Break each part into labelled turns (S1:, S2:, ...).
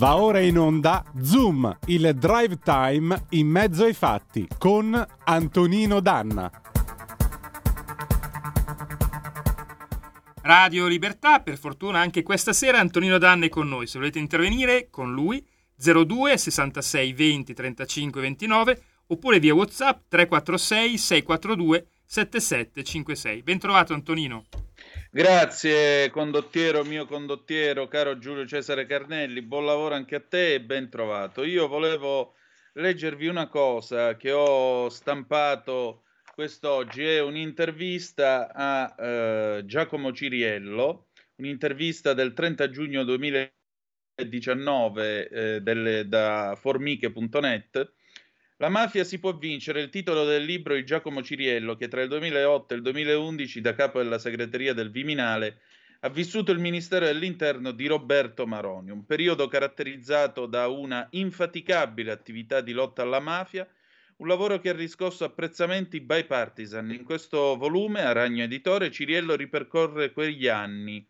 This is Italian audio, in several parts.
S1: Va ora in onda Zoom, il drive time in mezzo ai fatti con Antonino Danna.
S2: Radio Libertà, per fortuna anche questa sera Antonino Danna è con noi. Se volete intervenire con lui 02 66 20 35 29 oppure via WhatsApp 346 642 7756. Bentrovato Antonino.
S3: Grazie condottiero, mio condottiero, caro Giulio Cesare Carnelli, buon lavoro anche a te e ben trovato. Io volevo leggervi una cosa che ho stampato quest'oggi, è un'intervista a eh, Giacomo Ciriello, un'intervista del 30 giugno 2019 eh, delle, da formiche.net la mafia si può vincere il titolo del libro di Giacomo Ciriello, che tra il 2008 e il 2011, da capo della segreteria del Viminale, ha vissuto il Ministero dell'Interno di Roberto Maroni, un periodo caratterizzato da una infaticabile attività di lotta alla mafia, un lavoro che ha riscosso apprezzamenti bipartisan. In questo volume, a Ragno Editore, Ciriello ripercorre quegli anni.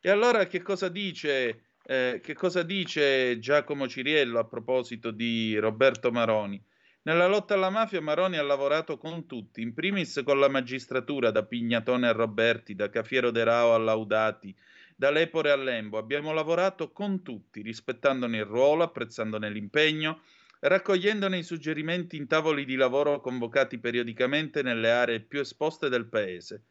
S3: E allora che cosa dice, eh, che cosa dice Giacomo Ciriello a proposito di Roberto Maroni? Nella lotta alla mafia Maroni ha lavorato con tutti, in primis con la magistratura, da Pignatone a Roberti, da Cafiero de Rao a Laudati, da Lepore a Lembo. Abbiamo lavorato con tutti, rispettandone il ruolo, apprezzandone l'impegno, raccogliendone i suggerimenti in tavoli di lavoro convocati periodicamente nelle aree più esposte del paese.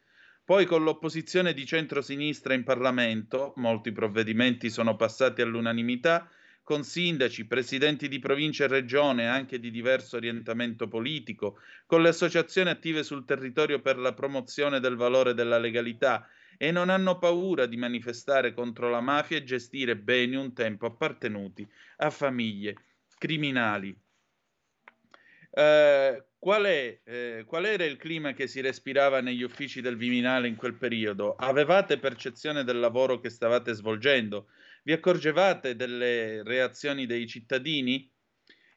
S3: Poi con l'opposizione di centro-sinistra in Parlamento, molti provvedimenti sono passati all'unanimità, con sindaci, presidenti di provincia e regione anche di diverso orientamento politico, con le associazioni attive sul territorio per la promozione del valore della legalità e non hanno paura di manifestare contro la mafia e gestire beni un tempo appartenuti a famiglie criminali. Eh, qual, è, eh, qual era il clima che si respirava negli uffici del Viminale in quel periodo? Avevate percezione del lavoro che stavate svolgendo? Vi accorgevate delle reazioni dei cittadini?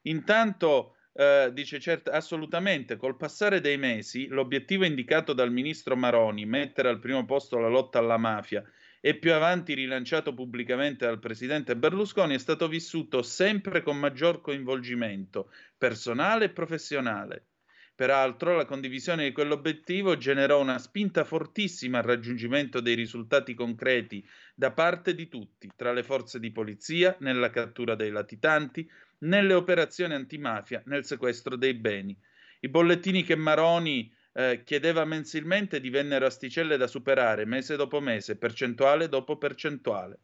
S3: Intanto, eh, dice certo, assolutamente, col passare dei mesi, l'obiettivo indicato dal ministro Maroni, mettere al primo posto la lotta alla mafia, e più avanti rilanciato pubblicamente dal presidente Berlusconi, è stato vissuto sempre con maggior coinvolgimento personale e professionale. Peraltro, la condivisione di quell'obiettivo generò una spinta fortissima al raggiungimento dei risultati concreti da parte di tutti, tra le forze di polizia, nella cattura dei latitanti, nelle operazioni antimafia, nel sequestro dei beni. I bollettini che Maroni eh, chiedeva mensilmente divennero asticelle da superare mese dopo mese, percentuale dopo percentuale.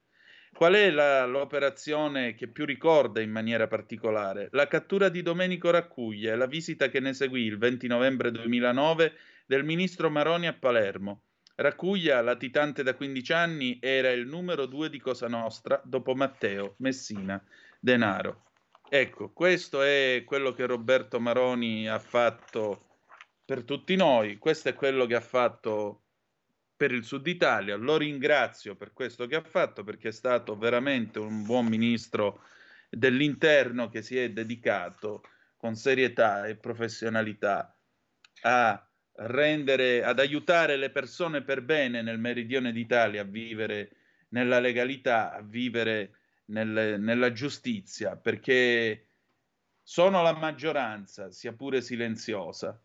S3: Qual è la, l'operazione che più ricorda in maniera particolare? La cattura di Domenico Raccuglia e la visita che ne seguì il 20 novembre 2009 del ministro Maroni a Palermo. Raccuglia, latitante da 15 anni, era il numero due di Cosa Nostra dopo Matteo, Messina, Denaro. Ecco, questo è quello che Roberto Maroni ha fatto per tutti noi, questo è quello che ha fatto per il Sud Italia. Lo ringrazio per questo che ha fatto perché è stato veramente un buon ministro dell'interno che si è dedicato con serietà e professionalità a rendere, ad aiutare le persone per bene nel meridione d'Italia a vivere nella legalità, a vivere nel, nella giustizia, perché sono la maggioranza, sia pure silenziosa,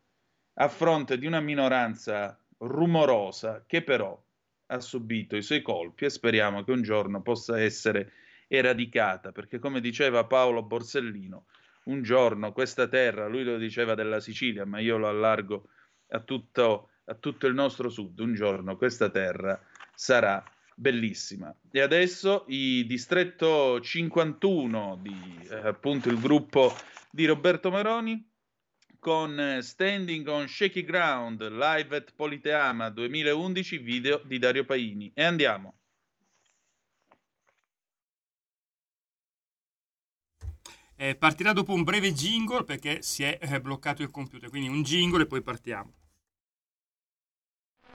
S3: a fronte di una minoranza rumorosa che però ha subito i suoi colpi e speriamo che un giorno possa essere eradicata, perché come diceva Paolo Borsellino, un giorno questa terra, lui lo diceva della Sicilia, ma io lo allargo a tutto, a tutto il nostro sud, un giorno questa terra sarà bellissima. E adesso i distretto 51 di eh, appunto il gruppo di Roberto Maroni con eh, Standing on Shaky Ground live at Politeama 2011 video di Dario Paini e andiamo.
S2: Eh, partirà dopo un breve jingle perché si è eh, bloccato il computer, quindi un jingle e poi partiamo.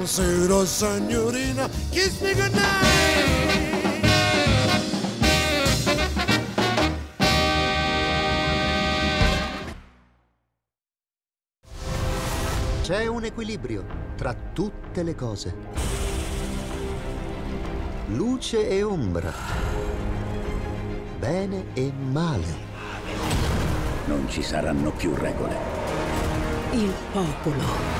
S4: Buonasera signorina, kiss me goodnight.
S5: C'è un equilibrio tra tutte le cose. Luce e ombra. Bene e male.
S6: Non ci saranno più regole.
S7: Il popolo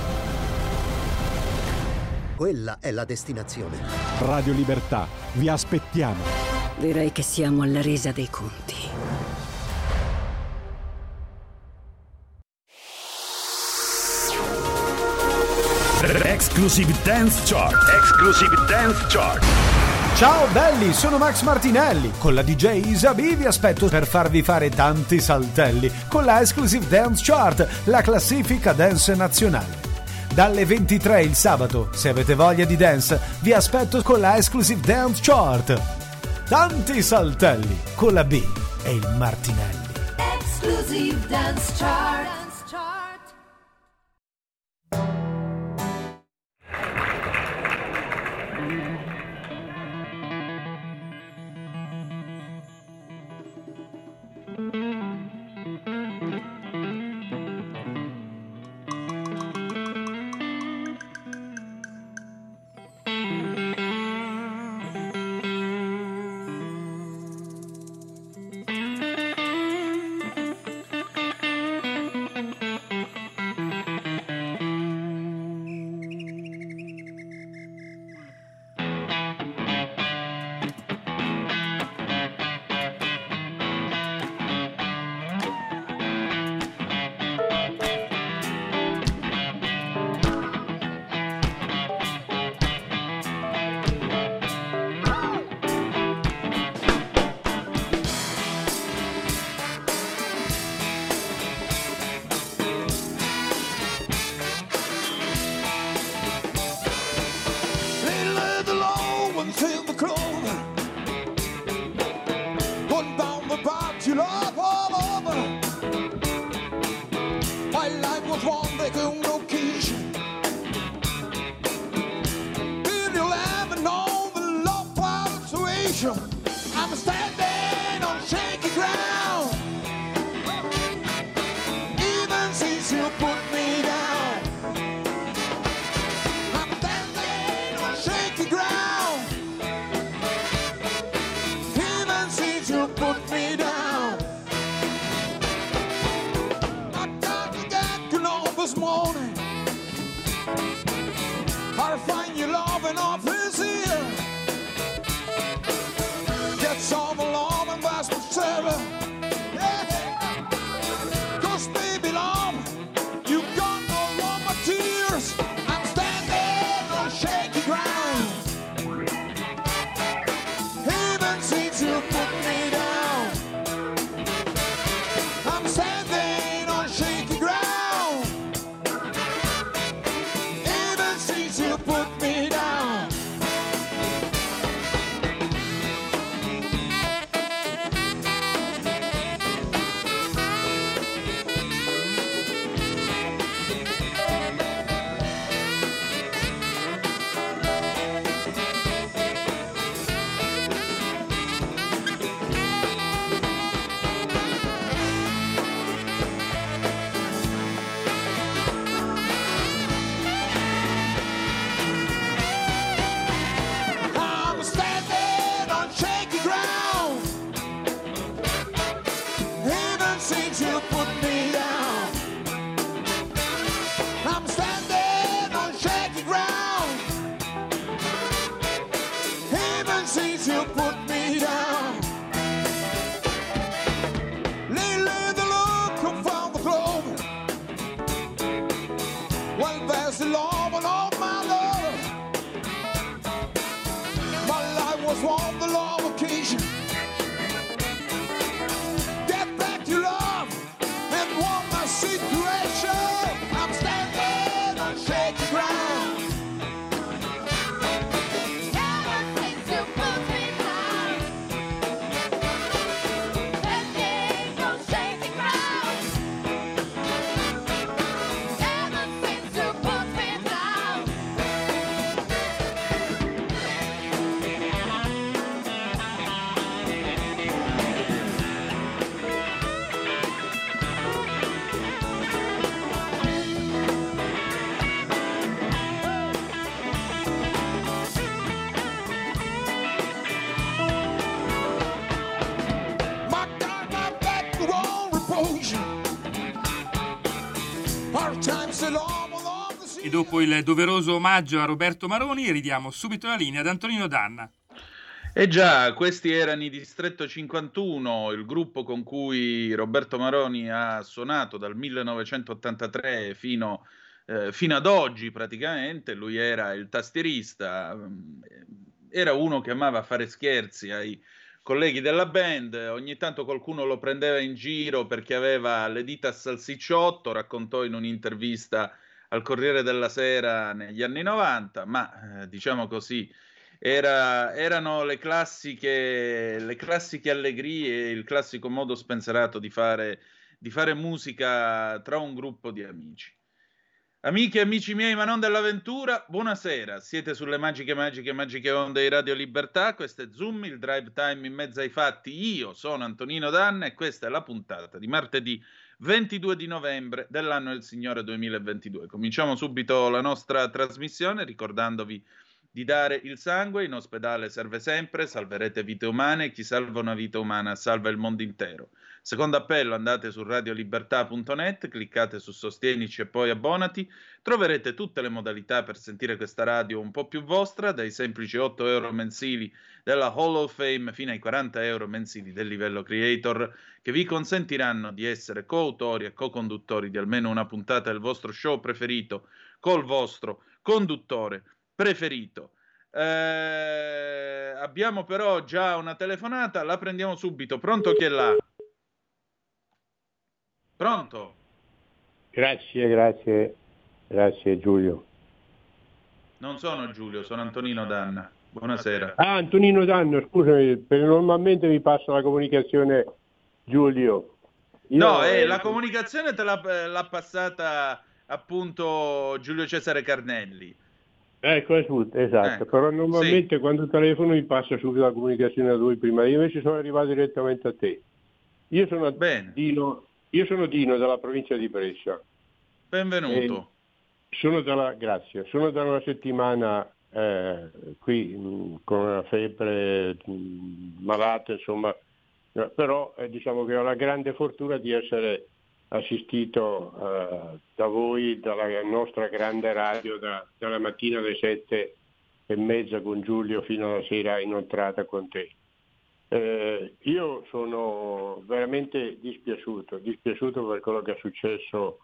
S5: Quella è la destinazione.
S1: Radio Libertà, vi aspettiamo.
S7: Direi che siamo alla resa dei conti.
S8: Exclusive Dance Chart. Exclusive Dance Chart.
S9: Ciao belli, sono Max Martinelli. Con la DJ Isabi vi aspetto per farvi fare tanti saltelli con la Exclusive Dance Chart, la classifica dance nazionale. Dalle 23 il sabato, se avete voglia di dance, vi aspetto con la Exclusive Dance Chart. Tanti saltelli con la B e il Martinelli.
S10: Exclusive Dance Chart.
S4: put me
S2: dopo il doveroso omaggio a Roberto Maroni, ridiamo subito la linea ad Antonino Danna.
S3: E già, questi erano i Distretto 51, il gruppo con cui Roberto Maroni ha suonato dal 1983 fino, eh, fino ad oggi praticamente. Lui era il tastierista, mm, era uno che amava fare scherzi ai colleghi della band, ogni tanto qualcuno lo prendeva in giro perché aveva le dita a salsicciotto, raccontò in un'intervista al Corriere della Sera negli anni 90, ma eh, diciamo così era, erano le classiche, le classiche allegrie, il classico modo spenserato di fare, di fare musica tra un gruppo di amici. Amiche e amici miei, ma non dell'avventura, buonasera. Siete sulle magiche, magiche, magiche onde di Radio Libertà. Questo è Zoom, il drive time in mezzo ai fatti. Io sono Antonino Danna e questa è la puntata di martedì 22 di novembre dell'anno del Signore 2022. Cominciamo subito la nostra trasmissione ricordandovi di dare il sangue, in ospedale serve sempre, salverete vite umane, chi salva una vita umana salva il mondo intero. Secondo appello, andate su radiolibertà.net, cliccate su Sostienici e poi abbonati, troverete tutte le modalità per sentire questa radio un po' più vostra, dai semplici 8 euro mensili della Hall of Fame fino ai 40 euro mensili del livello creator, che vi consentiranno di essere coautori e co-conduttori di almeno una puntata del vostro show preferito col vostro conduttore preferito. Eh, abbiamo però già una telefonata, la prendiamo subito. Pronto chi è là? Pronto?
S11: Grazie, grazie, grazie Giulio.
S3: Non sono Giulio, sono Antonino Danna. Buonasera.
S11: Ah, Antonino Danno, scusami, perché normalmente mi passa la comunicazione Giulio. Io,
S3: no, eh,
S11: eh,
S3: la comunicazione te l'ha, l'ha passata appunto Giulio Cesare Carnelli.
S11: Ecco, esatto, esatto.
S3: Ecco,
S11: però normalmente
S3: sì.
S11: quando telefono mi passa subito la comunicazione a lui prima, io invece sono arrivato direttamente a te. Io sono
S3: Bene.
S11: Dino, io sono Dino dalla provincia di Brescia.
S3: Benvenuto.
S11: Sono dalla, grazie, sono da una settimana eh, qui mh, con una febbre mh, malata, insomma, però eh, diciamo che ho la grande fortuna di essere assistito eh, da voi, dalla nostra grande radio, da- dalla mattina alle sette e mezza con Giulio fino alla sera inoltrata con te. Eh, io sono veramente dispiaciuto, dispiaciuto per quello che è successo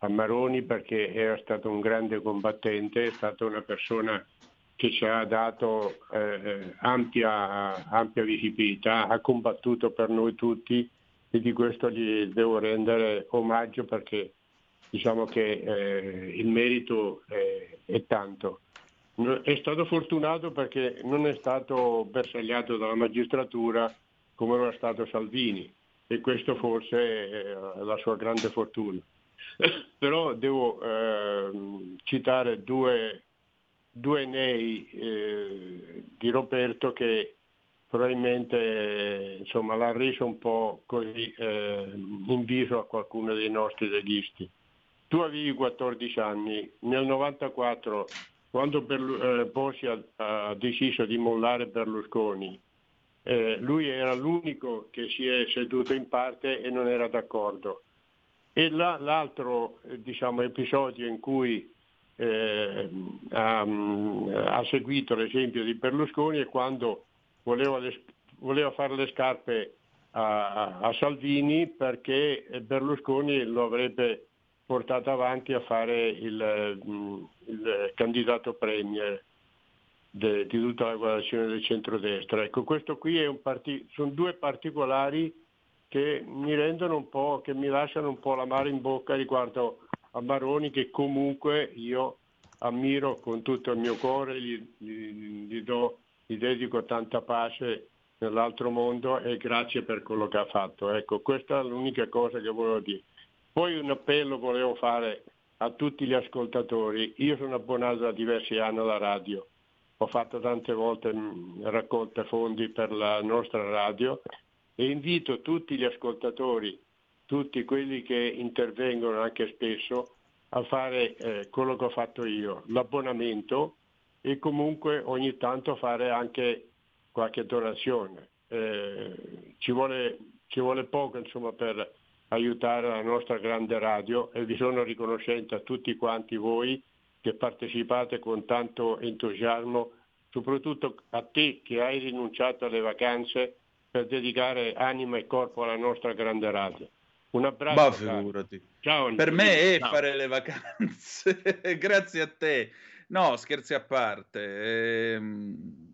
S11: a Maroni perché era stato un grande combattente, è stata una persona che ci ha dato eh, ampia, ampia visibilità, ha combattuto per noi tutti e di questo gli devo rendere omaggio perché diciamo che eh, il merito è, è tanto. È stato fortunato perché non è stato bersagliato dalla magistratura come è stato Salvini e questo forse è la sua grande fortuna. Però devo ehm, citare due, due nei eh, di Roberto che probabilmente eh, insomma, l'ha reso un po' così eh, in viso a qualcuno dei nostri registi. Tu avevi 14 anni, nel 94 quando Berlu- eh, Bossi ha, ha deciso di mollare Berlusconi, eh, lui era l'unico che si è seduto in parte e non era d'accordo. E la- l'altro eh, diciamo, episodio in cui eh, ha, ha seguito l'esempio di Berlusconi è quando voleva, le- voleva fare le scarpe a, a Salvini perché Berlusconi lo avrebbe portato avanti a fare il, mm, il candidato premier de- di tutta la coalizione del centrodestra. Ecco, questo qui è un parti- sono due particolari che mi rendono un po', che mi lasciano un po' l'amaro in bocca riguardo a Maroni che comunque io ammiro con tutto il mio cuore, gli, gli- gli do, gli dedico tanta pace nell'altro mondo e grazie per quello che ha fatto. Ecco, questa è l'unica cosa che volevo dire. Poi un appello volevo fare a tutti gli ascoltatori. Io sono abbonato da diversi anni alla radio, ho fatto tante volte mh, raccolte fondi per la nostra radio e invito tutti gli ascoltatori, tutti quelli che intervengono anche spesso, a fare eh, quello che ho fatto io, l'abbonamento e comunque ogni tanto fare anche qualche donazione. Eh, ci, vuole, ci vuole poco insomma, per aiutare la nostra grande radio e vi sono riconoscente a tutti quanti voi che partecipate con tanto entusiasmo, soprattutto a te che hai rinunciato alle vacanze per dedicare anima e corpo alla nostra grande radio. Un abbraccio.
S3: Ma figurati.
S11: Ciao,
S3: per me è
S11: ciao.
S3: fare le vacanze. Grazie a te. No, scherzi a parte. Ehm...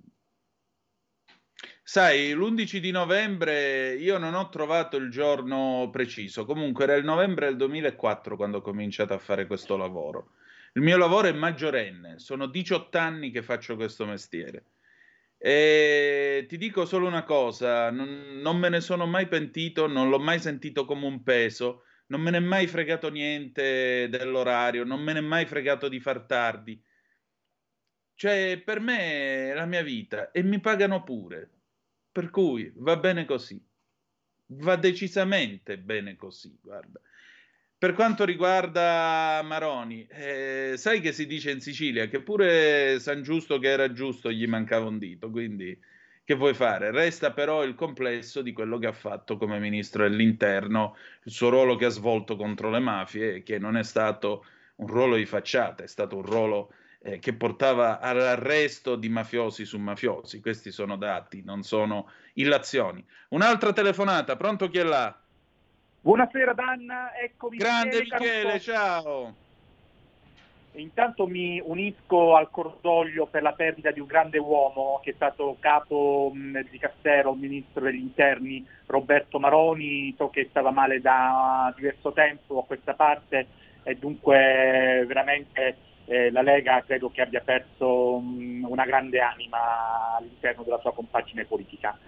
S3: Sai, l'11 di novembre io non ho trovato il giorno preciso, comunque era il novembre del 2004 quando ho cominciato a fare questo lavoro. Il mio lavoro è maggiorenne, sono 18 anni che faccio questo mestiere. E ti dico solo una cosa, non, non me ne sono mai pentito, non l'ho mai sentito come un peso, non me ne è mai fregato niente dell'orario, non me ne è mai fregato di far tardi. Cioè, per me è la mia vita e mi pagano pure. Per cui va bene così. Va decisamente bene così, guarda. Per quanto riguarda Maroni, eh, sai che si dice in Sicilia che pure San Giusto che era giusto gli mancava un dito, quindi che vuoi fare? Resta però il complesso di quello che ha fatto come ministro dell'interno, il suo ruolo che ha svolto contro le mafie, che non è stato un ruolo di facciata, è stato un ruolo eh, che portava all'arresto di mafiosi su mafiosi. Questi sono dati, non sono illazioni. Un'altra telefonata, pronto chi è là?
S12: Buonasera Danna, eccomi.
S3: Grande
S12: Michele,
S3: Michele, ciao.
S12: Intanto mi unisco al cordoglio per la perdita di un grande uomo che è stato capo mh, di Cassero, ministro degli interni Roberto Maroni, so che stava male da diverso tempo a questa parte e dunque veramente eh, la Lega credo che abbia perso mh, una grande anima all'interno della sua compagine politica.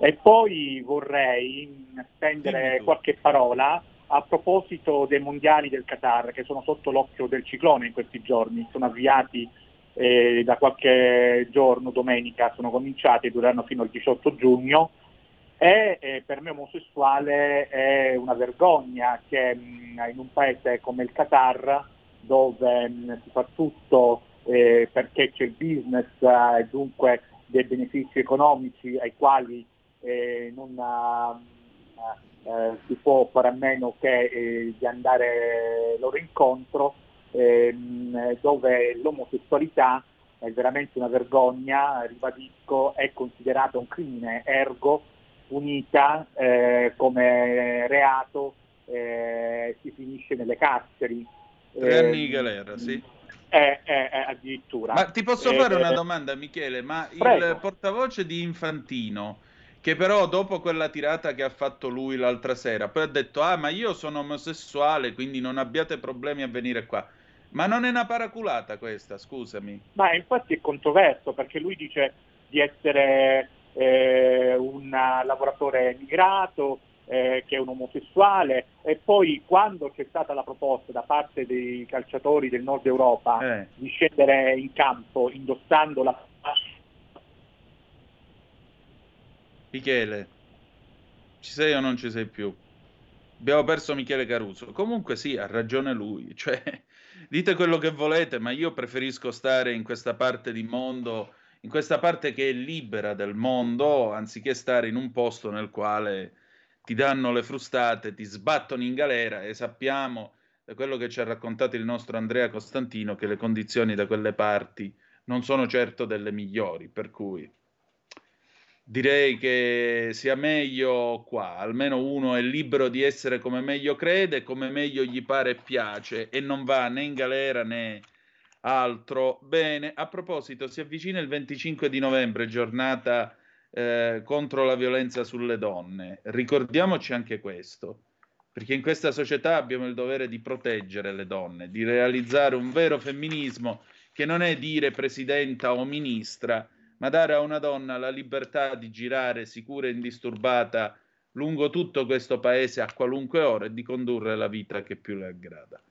S12: E poi vorrei spendere qualche parola a proposito dei mondiali del Qatar che sono sotto l'occhio del ciclone in questi giorni, sono avviati eh, da qualche giorno, domenica, sono cominciati e dureranno fino al 18 giugno. E eh, per me omosessuale è una vergogna che mh, in un paese come il Qatar dove mh, si fa tutto eh, perché c'è il business eh, e dunque dei benefici economici ai quali eh, non ha, eh, si può fare a meno che eh, di andare loro incontro, ehm, dove l'omosessualità è veramente una vergogna, ribadisco, è considerata un crimine, ergo punita eh, come reato, eh, si finisce nelle carceri.
S3: Tre anni di
S12: Ehm,
S3: galera, sì.
S12: eh, eh, eh, addirittura.
S3: Ma ti posso
S12: Eh,
S3: fare una domanda, Michele? Ma il
S12: Prego.
S3: portavoce di Infantino, che però dopo quella tirata che ha fatto lui l'altra sera, poi ha detto: Ah, ma io sono omosessuale, quindi non abbiate problemi a venire qua. Ma non è una paraculata questa, scusami.
S12: Ma infatti è controverso perché lui dice di essere eh, un lavoratore migrato, eh, che è un omosessuale e poi quando c'è stata la proposta da parte dei calciatori del nord Europa
S3: Eh.
S12: di scendere in campo indossando la
S3: Michele, ci sei o non ci sei più? Abbiamo perso Michele Caruso. Comunque sì, ha ragione lui. Cioè, dite quello che volete, ma io preferisco stare in questa parte di mondo, in questa parte che è libera del mondo, anziché stare in un posto nel quale ti danno le frustate, ti sbattono in galera e sappiamo da quello che ci ha raccontato il nostro Andrea Costantino che le condizioni da quelle parti non sono certo delle migliori, per cui direi che sia meglio qua, almeno uno è libero di essere come meglio crede, come meglio gli pare e piace e non va né in galera né altro. Bene, a proposito, si avvicina il 25 di novembre, giornata eh, contro la violenza sulle donne. Ricordiamoci anche questo, perché in questa società abbiamo il dovere di proteggere le donne, di realizzare un vero femminismo che non è dire presidenta o ministra, ma dare a una donna la libertà di girare sicura e indisturbata lungo tutto questo paese a qualunque ora e di condurre la vita che più le aggrada,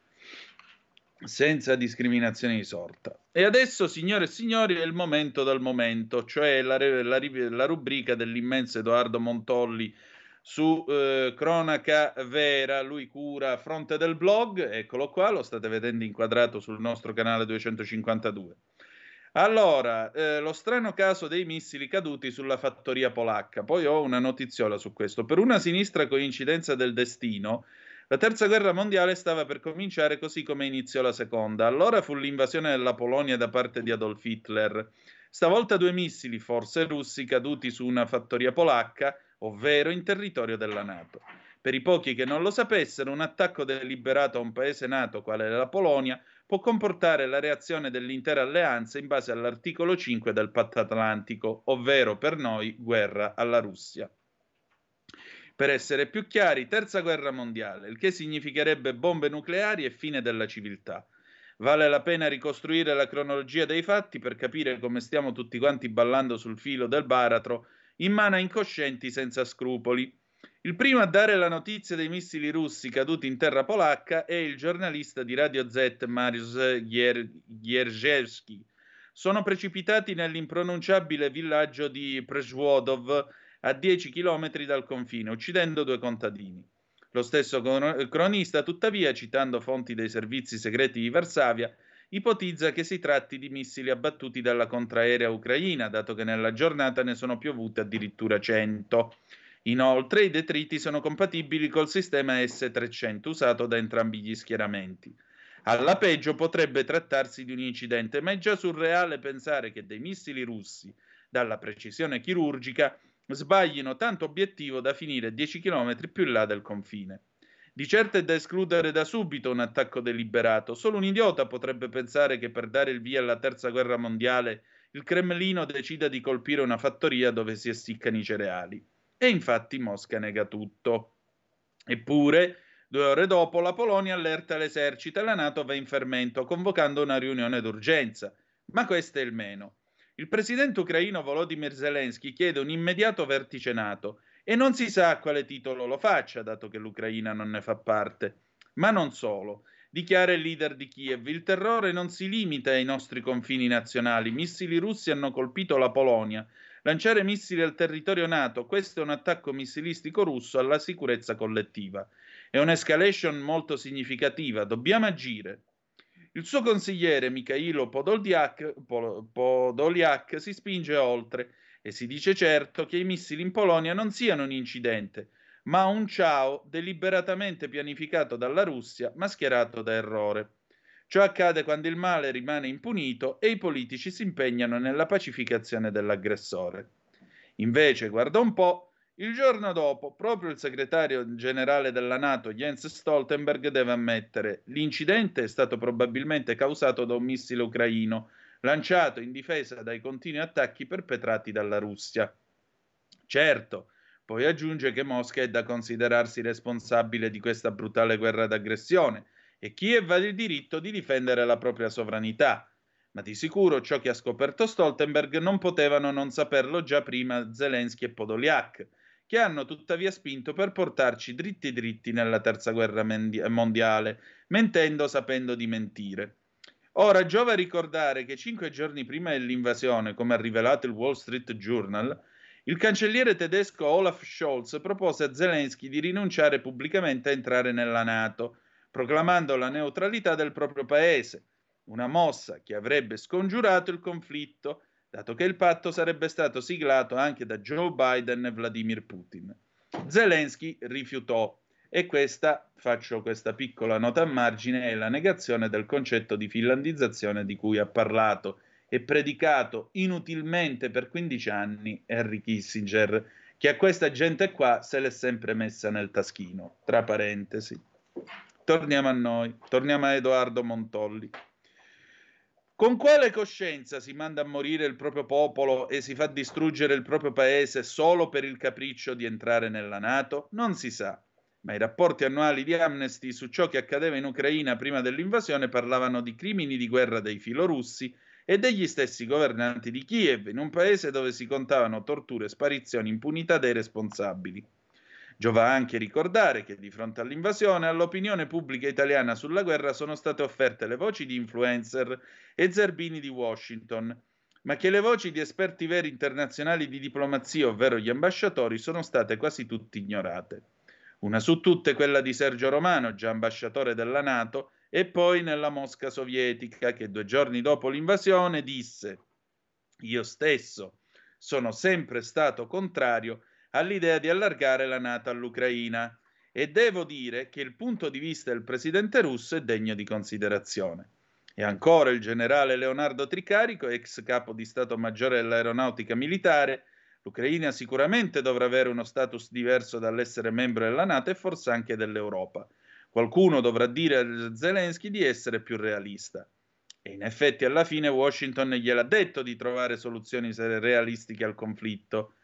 S3: senza discriminazione di sorta. E adesso, signore e signori, è il momento del momento, cioè la, la, la rubrica dell'immenso Edoardo Montolli su eh, Cronaca Vera, lui cura Fronte del Blog, eccolo qua, lo state vedendo inquadrato sul nostro canale 252. Allora, eh, lo strano caso dei missili caduti sulla fattoria polacca. Poi ho una notiziola su questo. Per una sinistra coincidenza del destino, la terza guerra mondiale stava per cominciare così come iniziò la seconda. Allora fu l'invasione della Polonia da parte di Adolf Hitler. Stavolta due missili, forse russi, caduti su una fattoria polacca, ovvero in territorio della Nato. Per i pochi che non lo sapessero, un attacco deliberato a un paese nato quale la Polonia può comportare la reazione dell'intera alleanza in base all'articolo 5 del patto atlantico, ovvero per noi guerra alla Russia. Per essere più chiari, terza guerra mondiale, il che significherebbe bombe nucleari e fine della civiltà. Vale la pena ricostruire la cronologia dei fatti per capire come stiamo tutti quanti ballando sul filo del baratro in mano a incoscienti senza scrupoli. Il primo a dare la notizia dei missili russi caduti in terra polacca è il giornalista di Radio Z Mariusz Gierżewski. Sono precipitati nell'impronunciabile villaggio di Przewodów a 10 km dal confine, uccidendo due contadini. Lo stesso cronista, tuttavia, citando fonti dei servizi segreti di Varsavia, ipotizza che si tratti di missili abbattuti dalla contraerea ucraina, dato che nella giornata ne sono piovute addirittura 100. Inoltre, i detriti sono compatibili col sistema S-300 usato da entrambi gli schieramenti. Alla peggio potrebbe trattarsi di un incidente, ma è già surreale pensare che dei missili russi, dalla precisione chirurgica, sbaglino tanto obiettivo da finire 10 km più in là del confine. Di certo è da escludere da subito un attacco deliberato. Solo un idiota potrebbe pensare che per dare il via alla terza guerra mondiale il Cremlino decida di colpire una fattoria dove si essiccano i cereali. E infatti Mosca nega tutto. Eppure, due ore dopo, la Polonia allerta l'esercito e la Nato va in fermento, convocando una riunione d'urgenza. Ma questo è il meno. Il presidente ucraino Volodymyr Zelensky chiede un immediato vertice NATO e non si sa a quale titolo lo faccia, dato che l'Ucraina non ne fa parte. Ma non solo. Dichiara il leader di Kiev, il terrore non si limita ai nostri confini nazionali. Missili russi hanno colpito la Polonia. Lanciare missili al territorio NATO, questo è un attacco missilistico russo alla sicurezza collettiva. È un'escalation molto significativa, dobbiamo agire. Il suo consigliere Mikhailo Podolyak, Podolyak si spinge oltre e si dice certo che i missili in Polonia non siano un incidente, ma un ciao deliberatamente pianificato dalla Russia, mascherato da errore. Ciò accade quando il male rimane impunito e i politici si impegnano nella pacificazione dell'aggressore. Invece, guarda un po', il giorno dopo, proprio il segretario generale della Nato, Jens Stoltenberg, deve ammettere l'incidente è stato probabilmente causato da un missile ucraino lanciato in difesa dai continui attacchi perpetrati dalla Russia. Certo, poi aggiunge che Mosca è da considerarsi responsabile di questa brutale guerra d'aggressione e Kiev ha il diritto di difendere la propria sovranità. Ma di sicuro ciò che ha scoperto Stoltenberg non potevano non saperlo già prima Zelensky e Podoliak che hanno tuttavia spinto per portarci dritti dritti nella terza guerra mondiale, mentendo sapendo di mentire. Ora giova ricordare che cinque giorni prima dell'invasione, come ha rivelato il Wall Street Journal, il cancelliere tedesco Olaf Scholz propose a Zelensky di rinunciare pubblicamente a entrare nella Nato, proclamando la neutralità del proprio paese, una mossa che avrebbe scongiurato il conflitto dato che il patto sarebbe stato siglato anche da Joe Biden e Vladimir Putin. Zelensky rifiutò e questa, faccio questa piccola nota a margine, è la negazione del concetto di finlandizzazione di cui ha parlato e predicato inutilmente per 15 anni Henry Kissinger, che a questa gente qua se l'è sempre messa nel taschino, tra parentesi. Torniamo a noi, torniamo a Edoardo Montolli. Con quale coscienza si manda a morire il proprio popolo e si fa distruggere il proprio paese solo per il capriccio di entrare nella Nato? Non si sa. Ma i rapporti annuali di Amnesty su ciò che accadeva in Ucraina prima dell'invasione parlavano di crimini di guerra dei filorussi e degli stessi governanti di Kiev, in un paese dove si contavano torture, sparizioni, impunità dei responsabili. Giova anche ricordare che di fronte all'invasione all'opinione pubblica italiana sulla guerra sono state offerte le voci di influencer e zerbini di Washington, ma che le voci di esperti veri internazionali di diplomazia, ovvero gli ambasciatori, sono state quasi tutte ignorate. Una su tutte quella di Sergio Romano, già ambasciatore della Nato e poi nella Mosca sovietica che due giorni dopo l'invasione disse io stesso sono sempre stato contrario all'idea di allargare la Nato all'Ucraina e devo dire che il punto di vista del presidente russo è degno di considerazione. E ancora il generale Leonardo Tricarico, ex capo di Stato Maggiore dell'Aeronautica Militare, l'Ucraina sicuramente dovrà avere uno status diverso dall'essere membro della Nato e forse anche dell'Europa. Qualcuno dovrà dire a Zelensky di essere più realista. E in effetti alla fine Washington gliel'ha detto di trovare soluzioni realistiche al conflitto.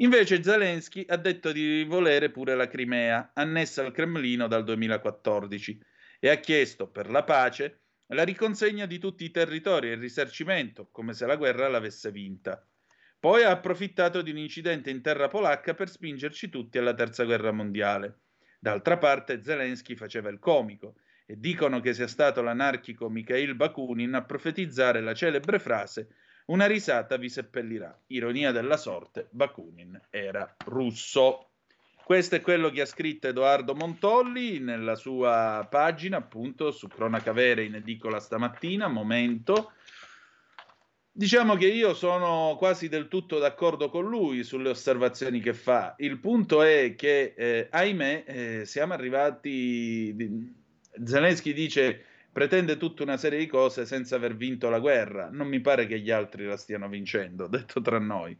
S3: Invece Zelensky ha detto di volere pure la Crimea, annessa al Cremlino dal 2014, e ha chiesto per la pace la riconsegna di tutti i territori e il risarcimento, come se la guerra l'avesse vinta. Poi ha approfittato di un incidente in terra polacca per spingerci tutti alla terza guerra mondiale. D'altra parte Zelensky faceva il comico e dicono che sia stato l'anarchico Mikhail Bakunin a profetizzare la celebre frase una risata vi seppellirà. Ironia della sorte, Bakunin era russo. Questo è quello che ha scritto Edoardo Montolli nella sua pagina, appunto, su Cronaca Vera in edicola stamattina, momento. Diciamo che io sono quasi del tutto d'accordo con lui sulle osservazioni che fa. Il punto è che, eh, ahimè, eh, siamo arrivati. Zelensky dice pretende tutta una serie di cose senza aver vinto la guerra. Non mi pare che gli altri la stiano vincendo, detto tra noi.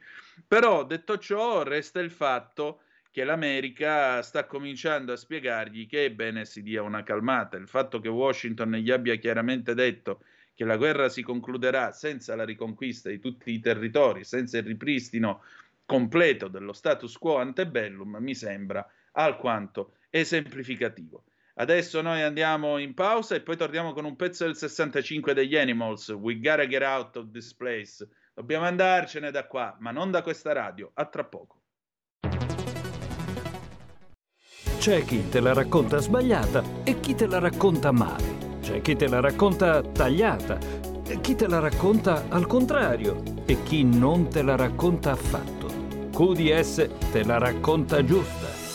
S3: Però, detto ciò, resta il fatto che l'America sta cominciando a spiegargli che è bene si dia una calmata. Il fatto che Washington gli abbia chiaramente detto che la guerra si concluderà senza la riconquista di tutti i territori, senza il ripristino completo dello status quo antebellum, mi sembra alquanto esemplificativo. Adesso noi andiamo in pausa e poi torniamo con un pezzo del 65 degli Animals, We Gotta Get Out of This Place. Dobbiamo andarcene da qua, ma non da questa radio. A tra poco.
S13: C'è chi te la racconta sbagliata e chi te la racconta male. C'è chi te la racconta tagliata, e chi te la racconta al contrario e chi non te la racconta affatto. QDS te la racconta giusta.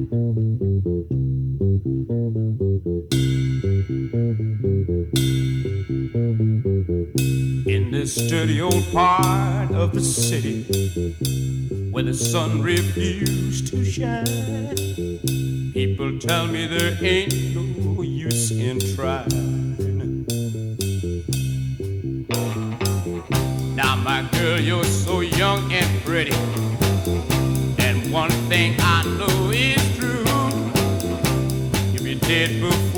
S14: In this dirty old part of the city where the sun refused to shine, people tell me there ain't no use in trying. Now, my girl, you're so young and pretty, and one thing I it
S2: before.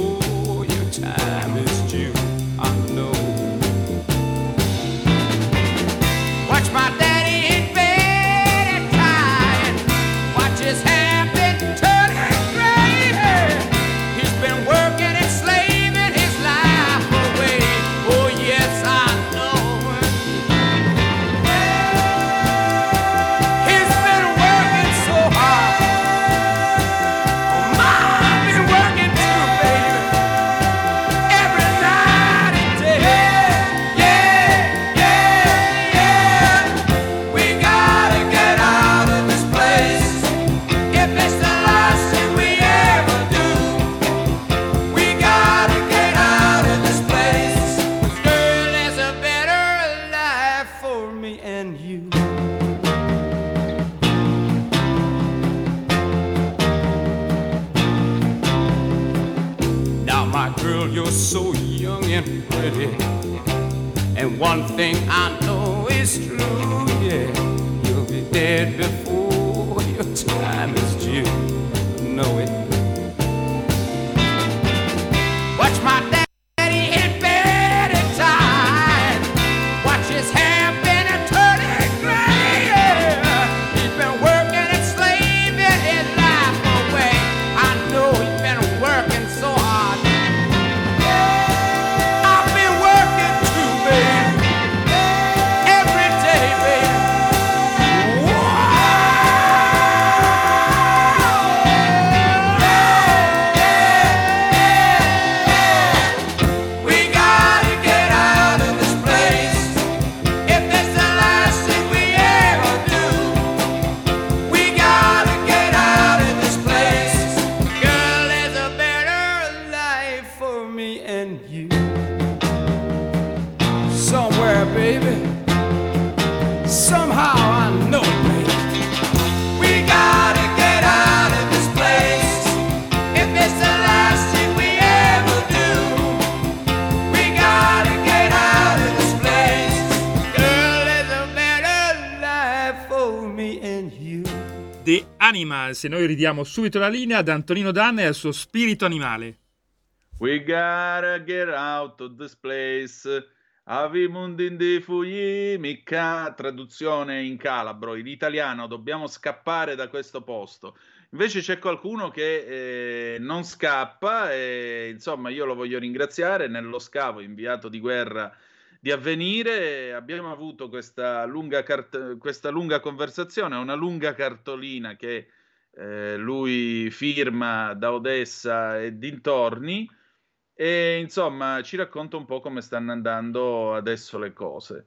S2: E noi ridiamo subito la linea ad Antonino Danna e al suo spirito animale.
S3: We gotta get out of this place. Avimundin di fugli, mica traduzione in calabro, in italiano dobbiamo scappare da questo posto. Invece c'è qualcuno che eh, non scappa e insomma io lo voglio ringraziare nello scavo inviato di guerra di avvenire. Abbiamo avuto questa lunga, cart- questa lunga conversazione, una lunga cartolina che eh, lui firma da Odessa e dintorni e insomma ci racconta un po' come stanno andando adesso le cose.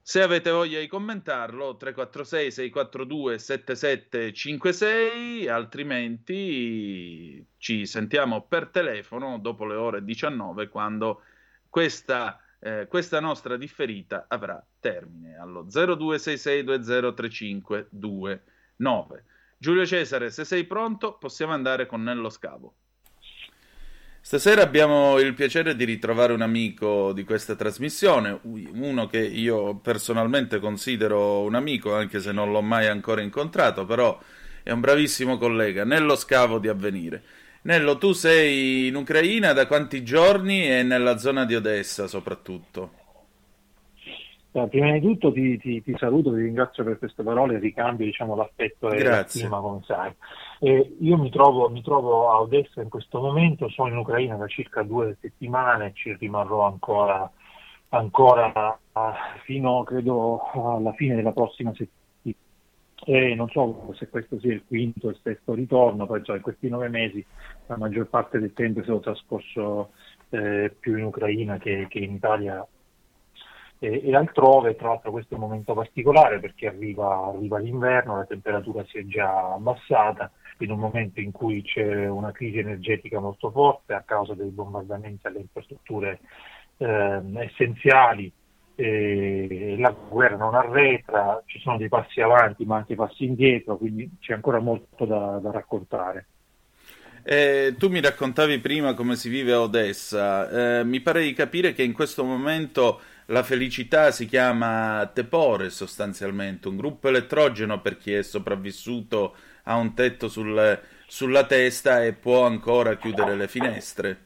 S3: Se avete voglia di commentarlo, 346 642 7756, altrimenti ci sentiamo per telefono dopo le ore 19 quando questa, eh, questa nostra differita avrà termine allo 0266203529. Giulio Cesare, se sei pronto, possiamo andare con Nello Scavo. Stasera abbiamo il piacere di ritrovare un amico di questa trasmissione, uno che io personalmente considero un amico, anche se non l'ho mai ancora incontrato, però è un bravissimo collega, Nello Scavo di Avvenire. Nello, tu sei in Ucraina da quanti giorni e nella zona di Odessa soprattutto?
S15: Eh, Prima di tutto ti, ti- ti saluto, ti ringrazio per queste parole, ricambio diciamo, l'affetto e la stima, come sai. E io mi trovo, mi trovo a Odessa in questo momento, sono in Ucraina da circa due settimane, ci rimarrò ancora, ancora ah, fino credo alla fine della prossima settimana. E non so se questo sia il quinto o il sesto ritorno, insomma, in questi nove mesi la maggior parte del tempo stato trascorso eh, più in Ucraina che, che in Italia e, e altrove, tra l'altro questo è un momento particolare perché arriva, arriva l'inverno, la temperatura si è già abbassata, in un momento in cui c'è una crisi energetica molto forte a causa dei bombardamenti alle infrastrutture ehm, essenziali, e la guerra non arretra, ci sono dei passi avanti ma anche passi indietro, quindi c'è ancora molto da, da raccontare.
S3: Eh, tu mi raccontavi prima come si vive a Odessa, Eh, mi pare di capire che in questo momento la felicità si chiama Tepore sostanzialmente, un gruppo elettrogeno per chi è sopravvissuto ha un tetto sul- sulla testa e può ancora chiudere le finestre.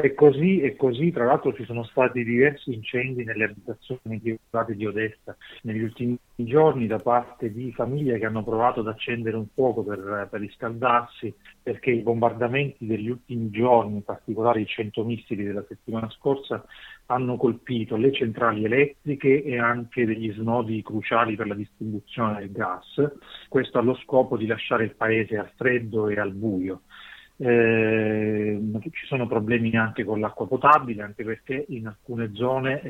S15: E così, e così, tra l'altro ci sono stati diversi incendi nelle abitazioni private di Odessa negli ultimi giorni da parte di famiglie che hanno provato ad accendere un fuoco per, per riscaldarsi perché i bombardamenti degli ultimi giorni, in particolare i 100 missili della settimana scorsa, hanno colpito le centrali elettriche e anche degli snodi cruciali per la distribuzione del gas, questo allo scopo di lasciare il paese al freddo e al buio. Eh, ci sono problemi anche con l'acqua potabile, anche perché in alcune zone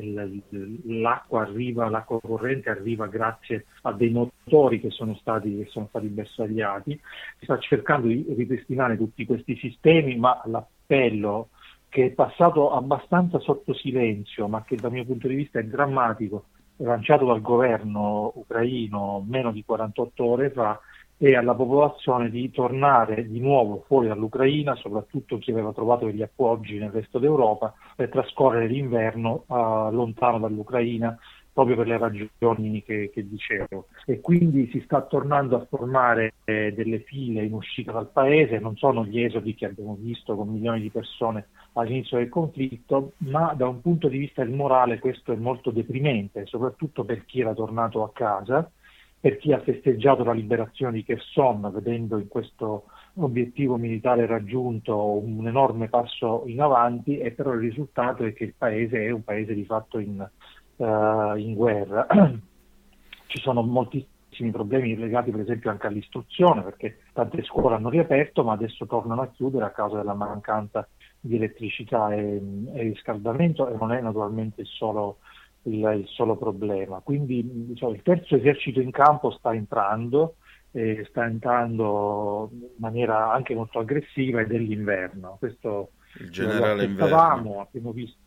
S15: l'acqua arriva, l'acqua corrente arriva grazie a dei motori che sono stati, che sono stati bersagliati. Si sta cercando di ripristinare tutti questi sistemi, ma l'appello che è passato abbastanza sotto silenzio, ma che dal mio punto di vista è drammatico, lanciato dal governo ucraino meno di 48 ore fa, e alla popolazione di tornare di nuovo fuori dall'Ucraina, soprattutto chi aveva trovato degli appoggi nel resto d'Europa, per trascorrere l'inverno eh, lontano dall'Ucraina, proprio per le ragioni che, che dicevo. E quindi si sta tornando a formare eh, delle file in uscita dal paese, non sono gli esodi che abbiamo visto con milioni di persone all'inizio del conflitto, ma da un punto di vista del morale questo è molto deprimente, soprattutto per chi era tornato a casa per chi ha festeggiato la liberazione di Kherson, vedendo in questo obiettivo militare raggiunto un enorme passo in avanti, e però il risultato è che il paese è un paese di fatto in, eh, in guerra. Ci sono moltissimi problemi legati per esempio anche all'istruzione, perché tante scuole hanno riaperto, ma adesso tornano a chiudere a causa della mancanza di elettricità e, e riscaldamento e non è naturalmente solo il, il solo problema. Quindi diciamo, il terzo esercito in campo sta entrando, e sta entrando in maniera anche molto aggressiva ed è l'inverno. Questo
S3: Il generale
S15: aspettavamo, abbiamo visto,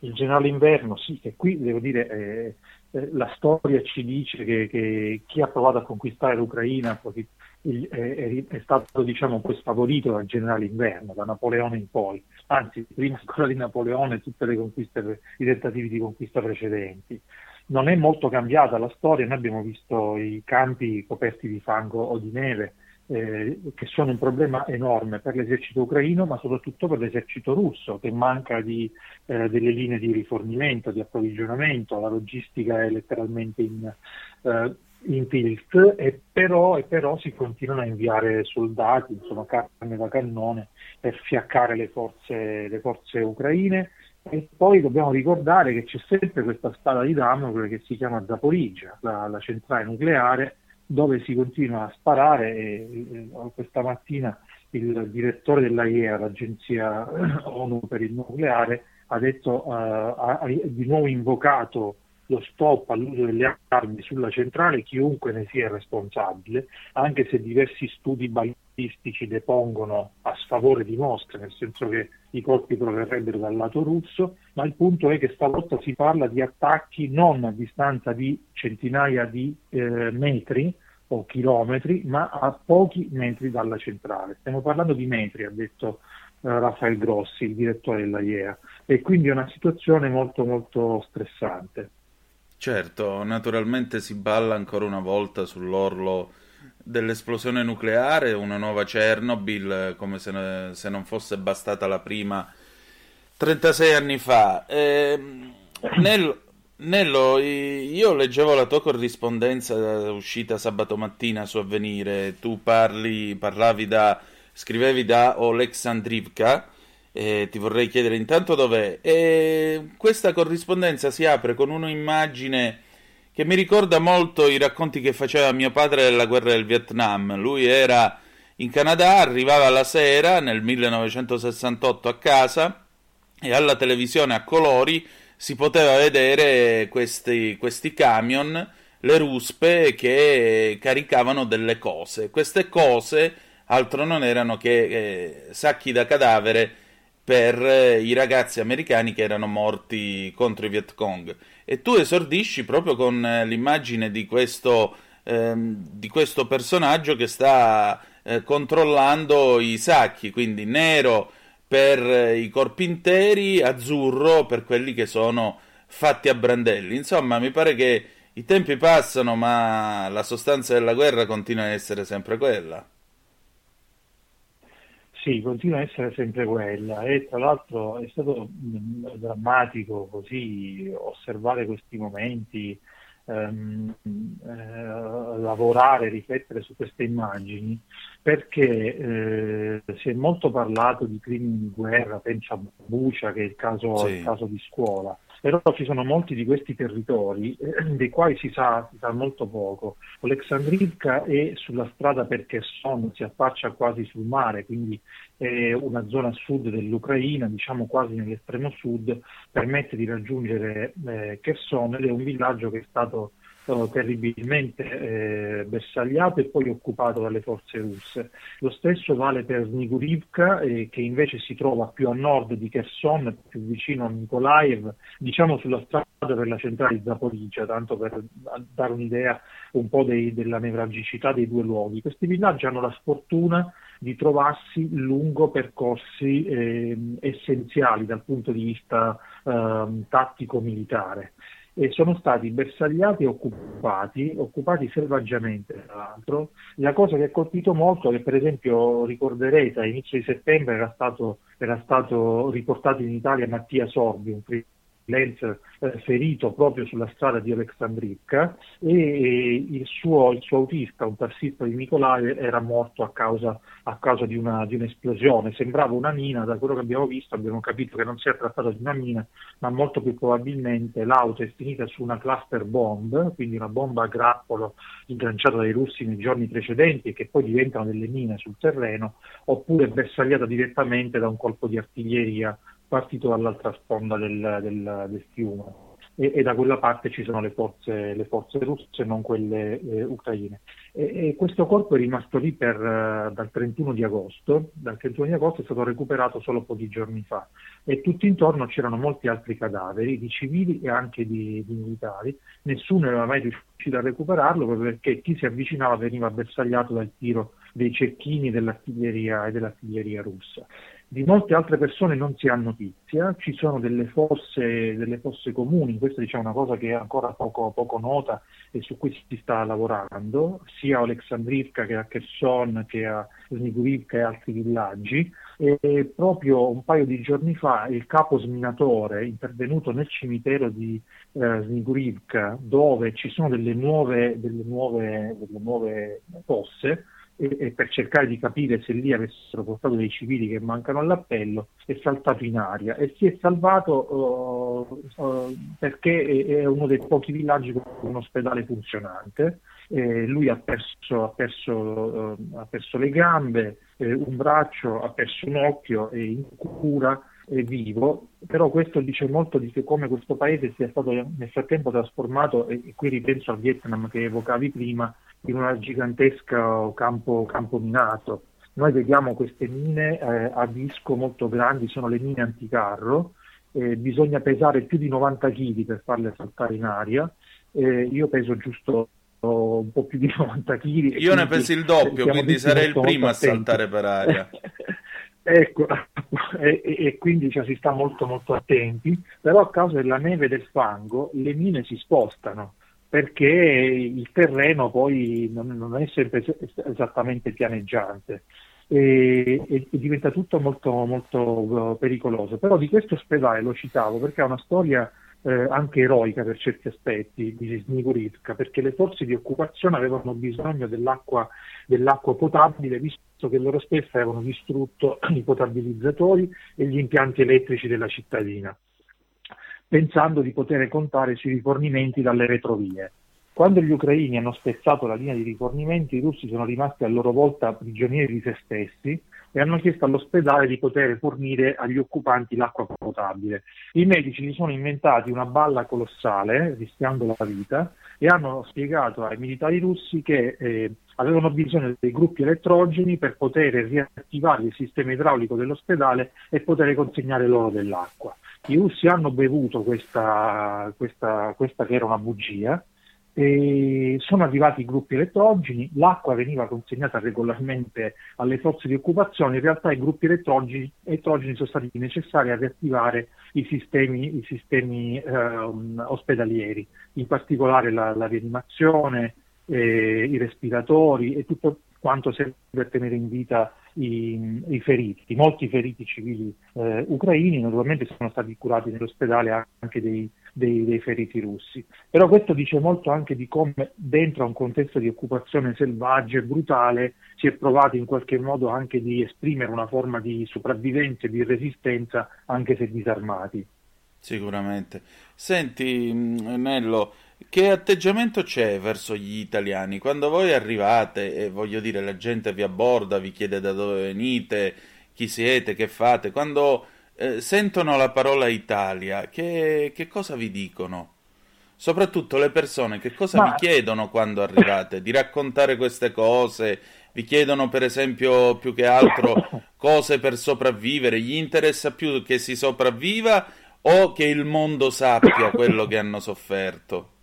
S15: il generale Inverno, sì, che qui devo dire eh, eh, la storia ci dice che, che chi ha provato a conquistare l'Ucraina poi, il- è, è stato diciamo, poi sfavorito dal generale Inverno, da Napoleone in poi, anzi prima ancora di Napoleone tutte le conquiste, i tentativi di conquista precedenti. Non è molto cambiata la storia, noi abbiamo visto i campi coperti di fango o di neve, eh, che sono un problema enorme per l'esercito ucraino, ma soprattutto per l'esercito russo, che manca di, eh, delle linee di rifornimento, di approvvigionamento, la logistica è letteralmente in, eh, in tilt, e però, e però si continuano a inviare soldati, insomma carne da cannone, per fiaccare le forze, le forze ucraine. E poi dobbiamo ricordare che c'è sempre questa spada di Damocle che si chiama Zaporizhia, la, la centrale nucleare, dove si continua a sparare e, e questa mattina il direttore dell'AIEA, l'agenzia ONU per il nucleare, ha detto, eh, ha, ha di nuovo invocato lo stop all'uso delle armi sulla centrale, chiunque ne sia responsabile, anche se diversi studi balistici depongono a sfavore di Mosca, nel senso che i colpi proverrebbero dal lato russo, ma il punto è che stavolta si parla di attacchi non a distanza di centinaia di eh, metri o chilometri, ma a pochi metri dalla centrale. Stiamo parlando di metri, ha detto eh, Rafael Grossi, il direttore dell'AIEA, e quindi è una situazione molto molto stressante.
S3: Certo, naturalmente si balla ancora una volta sull'orlo dell'esplosione nucleare, una nuova Chernobyl, come se, ne- se non fosse bastata la prima 36 anni fa. Ehm, Nello, Nello, io leggevo la tua corrispondenza eh, uscita sabato mattina su Avvenire, tu parli, parlavi da, scrivevi da Oleksandrivka, e ti vorrei chiedere intanto dov'è. E questa corrispondenza si apre con un'immagine che mi ricorda molto i racconti che faceva mio padre della guerra del Vietnam. Lui era in Canada, arrivava la sera nel 1968 a casa e alla televisione a colori si poteva vedere questi, questi camion, le ruspe che caricavano delle cose. Queste cose altro non erano che eh, sacchi da cadavere per eh, i ragazzi americani che erano morti contro i Viet Cong. E tu esordisci proprio con eh, l'immagine di questo, ehm, di questo personaggio che sta eh, controllando i sacchi, quindi nero per eh, i corpi interi, azzurro per quelli che sono fatti a brandelli. Insomma, mi pare che i tempi passano, ma la sostanza della guerra continua a essere sempre quella.
S15: Sì, continua a essere sempre quella e tra l'altro è stato mh, drammatico così osservare questi momenti, ehm, eh, lavorare, riflettere su queste immagini, perché eh, si è molto parlato di crimini di guerra, penso a Bucia che è il caso,
S3: Sì.
S15: il caso di scuola, però ci sono molti di questi territori eh, dei quali si sa, si sa molto poco. Oleksandrivka è sulla strada per Kherson, si affaccia quasi sul mare, quindi è una zona sud dell'Ucraina, diciamo quasi nell'estremo sud, permette di raggiungere eh, Kherson ed è un villaggio che è stato eh, terribilmente eh, bersagliato e poi occupato dalle forze russe. Lo stesso vale per Snigurivka, eh, che invece si trova più a nord di Kherson, più vicino a Mykolaiv, diciamo sulla strada per la centrale di Zaporizhia, tanto per dare un'idea un po' dei- della nevralgicità dei due luoghi. Questi villaggi hanno la sfortuna di trovarsi lungo percorsi ehm, essenziali dal punto di vista ehm, tattico-militare e sono stati bersagliati e occupati, occupati selvaggiamente tra l'altro. La cosa che ha colpito molto è che per esempio ricorderete a inizio di settembre era stato, era stato riportato in Italia Mattia Sorbi, un freelancer eh, ferito proprio sulla strada di Alexandrivka e, il, suo, il suo autista, un tassista di Nicolai, era morto a causa, a causa di, una, di un'esplosione. Sembrava una mina, da quello che abbiamo visto abbiamo capito che non si è trattato di una mina, ma molto più probabilmente l'auto è finita su una cluster bomb, quindi una bomba a grappolo agganciata dai russi nei giorni precedenti e che poi diventano delle mine sul terreno, oppure bersagliata direttamente da un colpo di artiglieria partito dall'altra sponda del, del- del fiume. e, e da quella parte ci sono le forze, le forze russe, non quelle eh, ucraine. E, e questo corpo è rimasto lì per, eh, dal 31 di agosto, dal 31 di agosto è stato recuperato solo pochi giorni fa e tutto intorno c'erano molti altri cadaveri di civili e anche di, di militari, nessuno era mai riuscito a recuperarlo perché chi si avvicinava veniva bersagliato dal tiro dei cecchini dell'artiglieria e dell'artiglieria russa. Di molte altre persone non si ha notizia, ci sono delle fosse, delle fosse comuni, questa diciamo, è una cosa che è ancora poco, poco, nota e su cui si sta lavorando, sia a Alexandrivka che a Kherson che a Snigurivka e altri villaggi. E proprio un paio di giorni fa il capo sminatore intervenuto nel cimitero di eh, Snigurivka dove ci sono delle nuove, delle nuove, delle nuove fosse, e, e, per cercare di capire se lì avessero portato dei civili che mancano all'appello, è saltato in aria e si è salvato uh, uh, perché è, è, uno dei pochi villaggi con un ospedale funzionante. Eh, lui ha perso, ha, perso, uh, ha perso, le gambe, eh, un braccio, ha perso un occhio, è in cura, vivo, però questo dice molto di come questo paese sia stato nel frattempo trasformato, e, qui ripenso al Vietnam che evocavi prima, in un gigantesco campo, campo minato. Noi vediamo queste mine eh, a disco molto grandi, sono le mine anticarro, eh, bisogna pesare più di 90 kg per farle saltare in aria, eh, io peso giusto un po' più di 90 kg.
S3: Io ne peso il doppio, quindi sarei il primo a saltare per aria.
S15: ecco, e, e, quindi cioè, si sta molto molto attenti, però a causa della neve e del fango le mine si spostano perché il terreno poi non, non è sempre esattamente pianeggiante e, e, diventa tutto molto, molto eh, pericoloso. Però di questo ospedale lo citavo perché ha una storia eh, anche eroica per certi aspetti di Snigurivka, perché le forze di occupazione avevano bisogno dell'acqua, dell'acqua potabile, visto che loro stesse avevano distrutto i potabilizzatori e gli impianti elettrici della cittadina pensando di poter contare sui rifornimenti dalle retrovie. Quando gli ucraini hanno spezzato la linea di rifornimenti, i russi sono rimasti a loro volta prigionieri di se stessi e hanno chiesto all'ospedale di poter fornire agli occupanti l'acqua potabile. I medici si sono inventati una balla colossale, rischiando la vita, e hanno spiegato ai militari russi che eh, avevano bisogno dei gruppi elettrogeni per poter riattivare il sistema idraulico dell'ospedale e poter consegnare loro dell'acqua. I russi hanno bevuto questa, questa, questa che era una bugia, e sono arrivati i gruppi elettrogeni, l'acqua veniva consegnata regolarmente alle forze di occupazione, in realtà i gruppi elettrogeni, elettrogeni sono stati necessari a riattivare i sistemi, i sistemi eh, ospedalieri, in particolare la, la rianimazione, eh, i respiratori e tutto quanto serve per tenere in vita i, i feriti. Molti feriti civili eh, ucraini naturalmente sono stati curati nell'ospedale anche dei, dei, dei, feriti russi. Però questo dice molto anche di come dentro a un contesto di occupazione selvaggia e brutale si è provato in qualche modo anche di esprimere una forma di sopravvivenza e di resistenza anche se disarmati.
S3: Sicuramente. Senti, Nello, che atteggiamento c'è verso gli italiani? Quando voi arrivate e voglio dire la gente vi abborda, vi chiede da dove venite, chi siete, che fate, quando eh, sentono la parola Italia, che, che, cosa vi dicono? Soprattutto le persone, che cosa Ma... vi chiedono quando arrivate? Di raccontare queste cose? Vi chiedono per esempio più che altro cose per sopravvivere? Gli interessa più che si sopravviva o che il mondo sappia quello che hanno sofferto?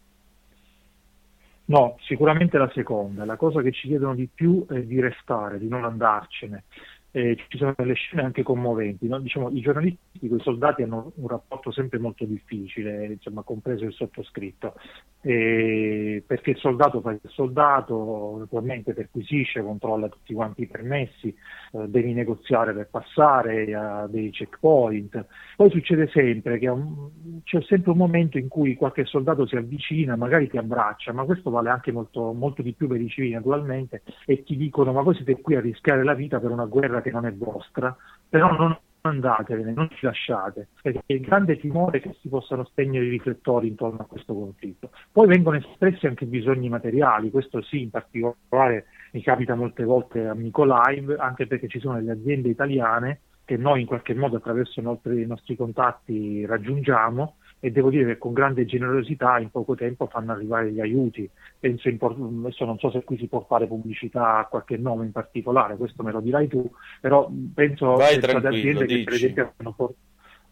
S15: No, sicuramente la seconda. La cosa che ci chiedono di più è di restare, di non andarcene eh, ci sono delle scene anche commoventi. No? Diciamo, I giornalisti con i soldati hanno un rapporto sempre molto difficile, insomma, compreso il sottoscritto, eh, perché il soldato fa il soldato, naturalmente perquisisce, controlla tutti quanti i permessi, eh, devi negoziare per passare a dei checkpoint. Poi succede sempre che un, c'è sempre un momento in cui qualche soldato si avvicina, magari ti abbraccia, ma questo vale anche molto, molto di più per i civili naturalmente, e ti dicono ma voi siete qui a rischiare la vita per una guerra che non è vostra, però non andatevene, non ci lasciate, perché il grande timore è che si possano spegnere i riflettori intorno a questo conflitto. Poi vengono espressi anche bisogni materiali, questo sì, in particolare mi capita molte volte a Mykolaiv, anche perché ci sono delle aziende italiane che noi in qualche modo attraverso i nostri contatti raggiungiamo e devo dire che con grande generosità in poco tempo fanno arrivare gli aiuti. Penso in por- adesso non so se qui si può fare pubblicità a qualche nome in particolare, questo me lo dirai tu, però penso
S3: Vai
S15: ad aziende che per esempio hanno por-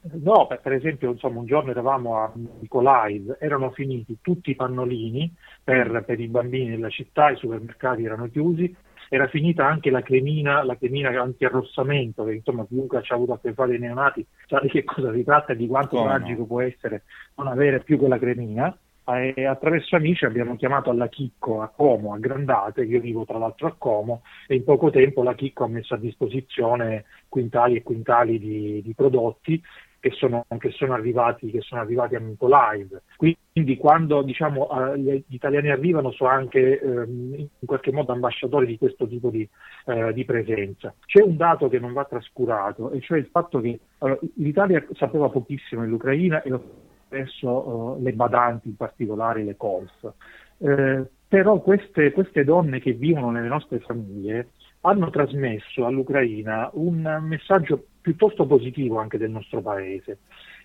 S15: No, per, esempio, insomma, un giorno eravamo a Nicolaiv, erano finiti tutti i pannolini per, per i bambini nella città, i supermercati erano chiusi, era finita anche la cremina, la cremina anti-arrossamento, che insomma chiunque ci ha avuto a che fare i neonati sa di che cosa si tratta e di quanto
S3: Come no?
S15: tragico può essere non avere più quella cremina. E attraverso amici abbiamo chiamato alla Chicco a Como, a Grandate, io vivo tra l'altro a Como, e in poco tempo la Chicco ha messo a disposizione quintali e quintali di, di prodotti che sono, che sono arrivati, che sono arrivati a Mykolaiv. Quindi quando diciamo, gli italiani arrivano sono anche ehm, in qualche modo ambasciatori di questo tipo di, eh, di presenza. C'è un dato che non va trascurato, e cioè il fatto che allora, l'Italia sapeva pochissimo dell'Ucraina e lo stesso eh, le badanti, in particolare le COLF. Eh, però queste, queste donne che vivono nelle nostre famiglie hanno trasmesso all'Ucraina un messaggio piuttosto positivo anche del nostro paese.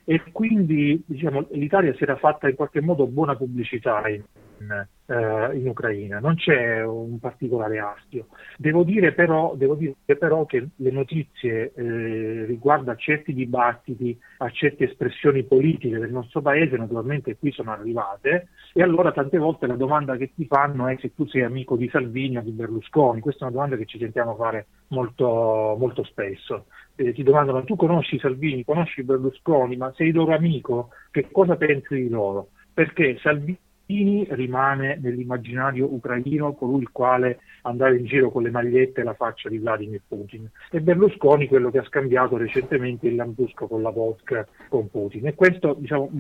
S15: E quindi diciamo, l'Italia si era fatta in qualche modo buona pubblicità in, eh, in Ucraina, non c'è un particolare astio. Devo dire però, devo dire però che le notizie eh, riguardo a certi dibattiti, a certe espressioni politiche del nostro paese, naturalmente qui sono arrivate e allora tante volte la domanda che ti fanno è se tu sei amico di Salvini o di Berlusconi, questa è una domanda che ci sentiamo fare molto, molto spesso. Eh, ti domandano tu conosci Salvini, conosci Berlusconi, ma sei loro amico, che cosa pensi di loro? Perché Salvini rimane nell'immaginario ucraino colui il quale andava in giro con le magliette e la faccia di Vladimir Putin. E Berlusconi quello che ha scambiato recentemente il lambrusco con la vodka con Putin. E questo diciamo,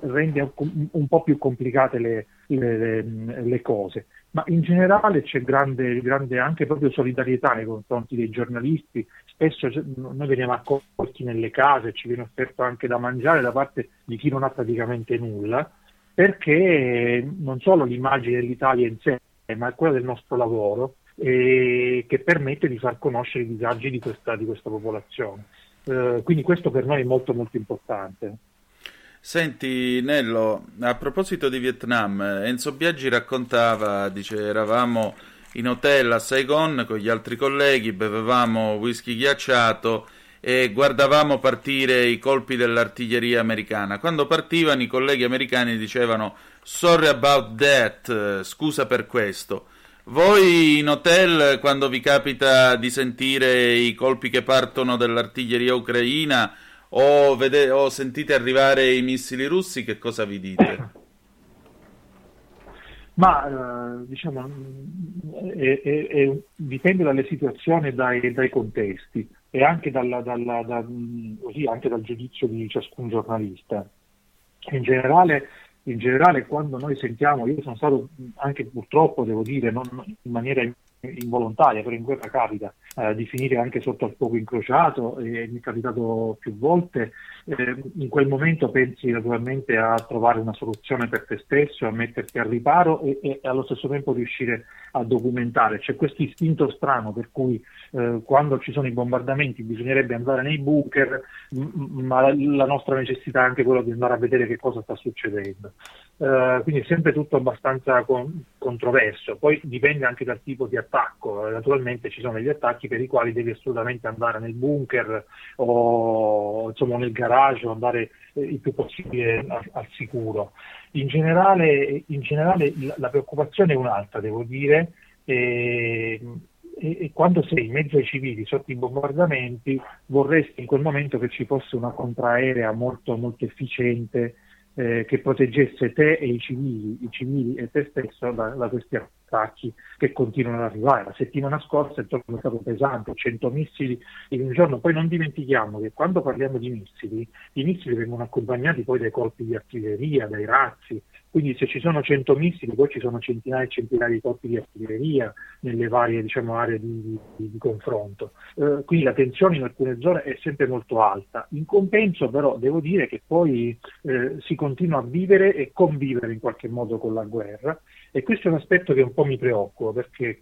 S15: rende un, po' più complicate le, le, le cose. Ma in generale c'è grande, grande anche proprio solidarietà nei confronti dei giornalisti, spesso noi veniamo accolti nelle case, ci viene offerto anche da mangiare da parte di chi non ha praticamente nulla, perché non solo l'immagine dell'Italia in sé, ma quella del nostro lavoro, eh, che permette di far conoscere i disagi di questa, di questa popolazione. Eh, quindi questo per noi è molto molto importante.
S3: Senti Nello, a proposito di Vietnam, Enzo Biaggi raccontava, dice, eravamo in hotel a Saigon con gli altri colleghi, bevevamo whisky ghiacciato e guardavamo partire i colpi dell'artiglieria americana. Quando partivano i colleghi americani dicevano sorry about that, scusa per questo. Voi in hotel, quando vi capita di sentire i colpi che partono dell'artiglieria ucraina, o, vede- o sentite arrivare i missili russi, che cosa vi dite?
S15: Ma eh, diciamo, è- è- è- dipende dalle situazioni e dai, dai contesti e anche, dalla- dalla- da- così, anche dal giudizio di ciascun giornalista. In generale, in generale, quando noi sentiamo, io sono stato anche purtroppo, devo dire, non in maniera involontaria, però in guerra capita, eh, di finire anche sotto al fuoco incrociato e mi è capitato più volte. Eh, in quel momento pensi naturalmente a trovare una soluzione per te stesso, a metterti al riparo e, e allo stesso tempo riuscire a documentare. C'è questo istinto strano per cui eh, quando ci sono i bombardamenti bisognerebbe andare nei bunker, m- ma la, nostra necessità è anche quella di andare a vedere che cosa sta succedendo. Eh, quindi è sempre tutto abbastanza con- controverso, poi dipende anche dal tipo di attacco, Eh, naturalmente ci sono degli attacchi per i quali devi assolutamente andare nel bunker o insomma, nel garage o andare eh, il più possibile al, sicuro. In generale, in generale la, preoccupazione è un'altra, devo dire, e, e- e quando sei in mezzo ai civili sotto i bombardamenti vorresti in quel momento che ci fosse una contraerea molto, molto efficiente eh, che proteggesse te e i civili, i civili e te stesso da, da questi attacchi che continuano ad arrivare. La settimana scorsa il giorno è stato pesante, 100 missili in un giorno. Poi non dimentichiamo che quando parliamo di missili, i missili vengono accompagnati poi dai colpi di artiglieria, dai razzi. Quindi se ci sono 100 missili, poi ci sono centinaia e centinaia di colpi di artiglieria nelle varie diciamo, aree di, di- di confronto. Eh, quindi la tensione in alcune zone è sempre molto alta. In compenso però devo dire che poi eh, si continua a vivere e convivere in qualche modo con la guerra e questo è un aspetto che un po' mi preoccupa perché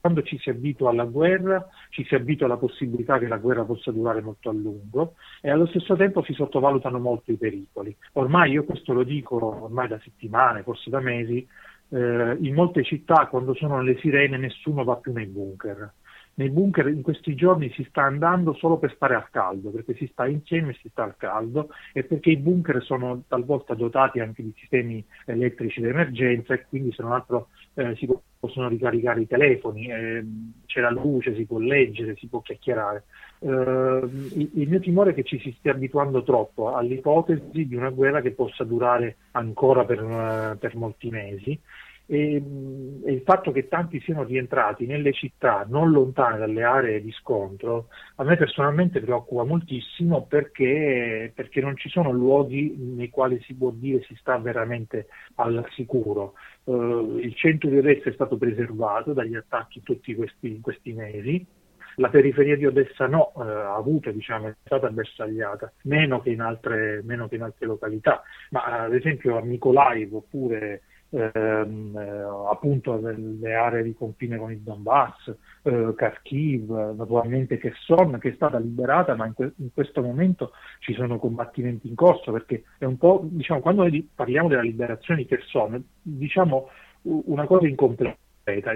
S15: quando ci si abitua alla guerra, ci si abitua alla possibilità che la guerra possa durare molto a lungo e allo stesso tempo si sottovalutano molto i pericoli. Ormai io questo lo dico ormai da settimane, forse da mesi, eh, in molte città quando sono le sirene nessuno va più nei bunker. Nei bunker in questi giorni si sta andando solo per stare al caldo, perché si sta insieme e si sta al caldo e perché i bunker sono talvolta dotati anche di sistemi elettrici d'emergenza e quindi se non altro eh, si possono ricaricare i telefoni, eh, c'è la luce, si può leggere, si può chiacchierare. Eh, il, il mio timore è che ci si stia abituando troppo all'ipotesi di una guerra che possa durare ancora per, per molti mesi e, e, il fatto che tanti siano rientrati nelle città non lontane dalle aree di scontro a me personalmente preoccupa moltissimo perché, perché non ci sono luoghi nei quali si può dire si sta veramente al sicuro. Uh, il centro di Odessa è stato preservato dagli attacchi tutti questi, questi mesi, la periferia di Odessa no, eh, ha diciamo, è stata bersagliata, meno che in altre, che in altre località, ma ad esempio a Mykolaiv oppure ehm, eh, appunto le aree di confine con il Donbass, eh, Kharkiv, naturalmente Kherson che è stata liberata, ma in, que- in, questo momento ci sono combattimenti in corso perché è un po', diciamo, quando noi parliamo della liberazione di Kherson, diciamo una cosa incompleta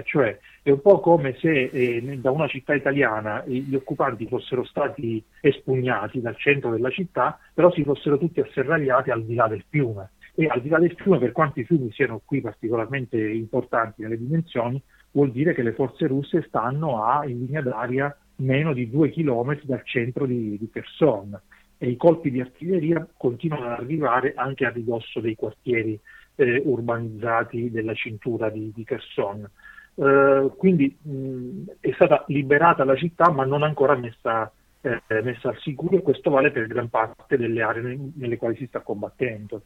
S15: cioè è un po' come se eh, da una città italiana gli occupanti fossero stati espugnati dal centro della città, però si fossero tutti asserragliati al di là del fiume e al di là del fiume, per quanto i fiumi siano qui particolarmente importanti nelle dimensioni, vuol dire che le forze russe stanno a, in linea d'aria meno di due chilometri dal centro di, di Kherson e i colpi di artiglieria continuano ad arrivare anche a ridosso dei quartieri eh, urbanizzati della cintura di, di Kherson. Eh, quindi mh, è stata liberata la città ma non ancora messa, eh, messa al sicuro e questo vale per gran parte delle aree nelle quali si sta combattendo.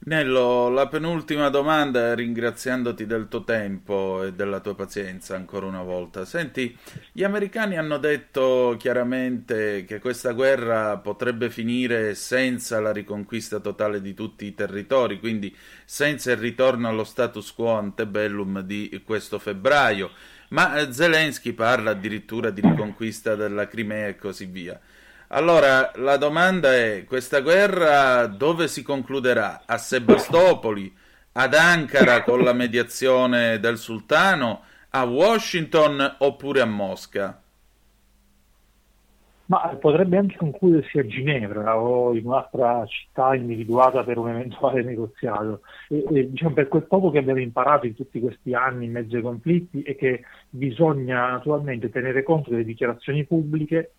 S3: Nello, la penultima domanda, ringraziandoti del tuo tempo e della tua pazienza ancora una volta. Senti, gli americani hanno detto chiaramente che questa guerra potrebbe finire senza la riconquista totale di tutti i territori, quindi senza il ritorno allo status quo antebellum di questo febbraio, ma Zelensky parla addirittura di riconquista della Crimea e così via. Allora, la domanda è, questa guerra dove si concluderà? A Sebastopoli? Ad Ankara con la mediazione del sultano? A Washington oppure a Mosca?
S15: Ma potrebbe anche concludersi a Ginevra o in un'altra città individuata per un eventuale negoziato. E, e, diciamo, per quel poco che abbiamo imparato in tutti questi anni in mezzo ai conflitti è che bisogna naturalmente tenere conto delle dichiarazioni pubbliche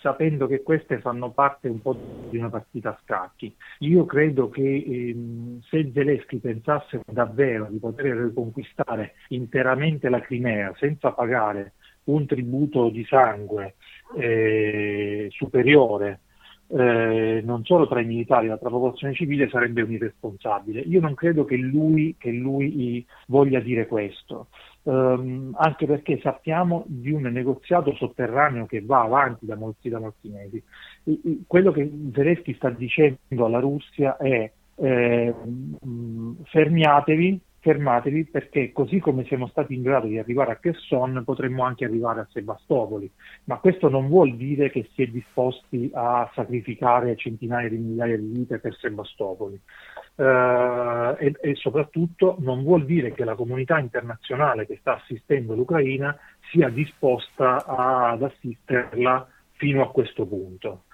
S15: sapendo che queste fanno parte un po' di una partita a scacchi. Io credo che ehm, se Zelensky pensasse davvero di poter riconquistare interamente la Crimea senza pagare un tributo di sangue eh, superiore eh, non solo tra i militari ma tra la popolazione civile sarebbe un irresponsabile. Io non credo che lui, che lui voglia dire questo ehm, anche perché sappiamo di un negoziato sotterraneo che va avanti da molti, da molti mesi. E, e, quello che Zelensky sta dicendo alla Russia è eh, fermiatevi, fermatevi perché così come siamo stati in grado di arrivare a Kherson potremmo anche arrivare a Sebastopoli, ma questo non vuol dire che si è disposti a sacrificare centinaia di migliaia di vite per Sebastopoli eh, e, e, soprattutto non vuol dire che la comunità internazionale che sta assistendo l'Ucraina sia disposta ad assisterla fino a questo punto.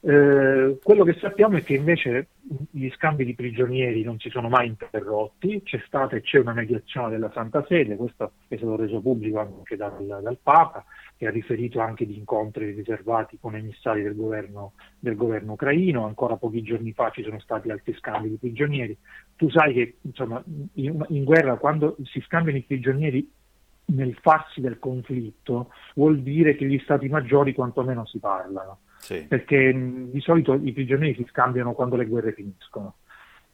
S15: Eh, quello che sappiamo è che invece gli scambi di prigionieri non si sono mai interrotti, c'è stata e c'è una mediazione della Santa Sede, questo è stato reso pubblico anche dal, dal Papa, che ha riferito anche di incontri riservati con emissari del governo, del governo, ucraino, ancora pochi giorni fa ci sono stati altri scambi di prigionieri. Tu sai che insomma, in, in guerra quando si scambiano i prigionieri nel farsi del conflitto vuol dire che gli stati maggiori quantomeno si parlano, sì. perché di solito i prigionieri si scambiano quando le guerre finiscono.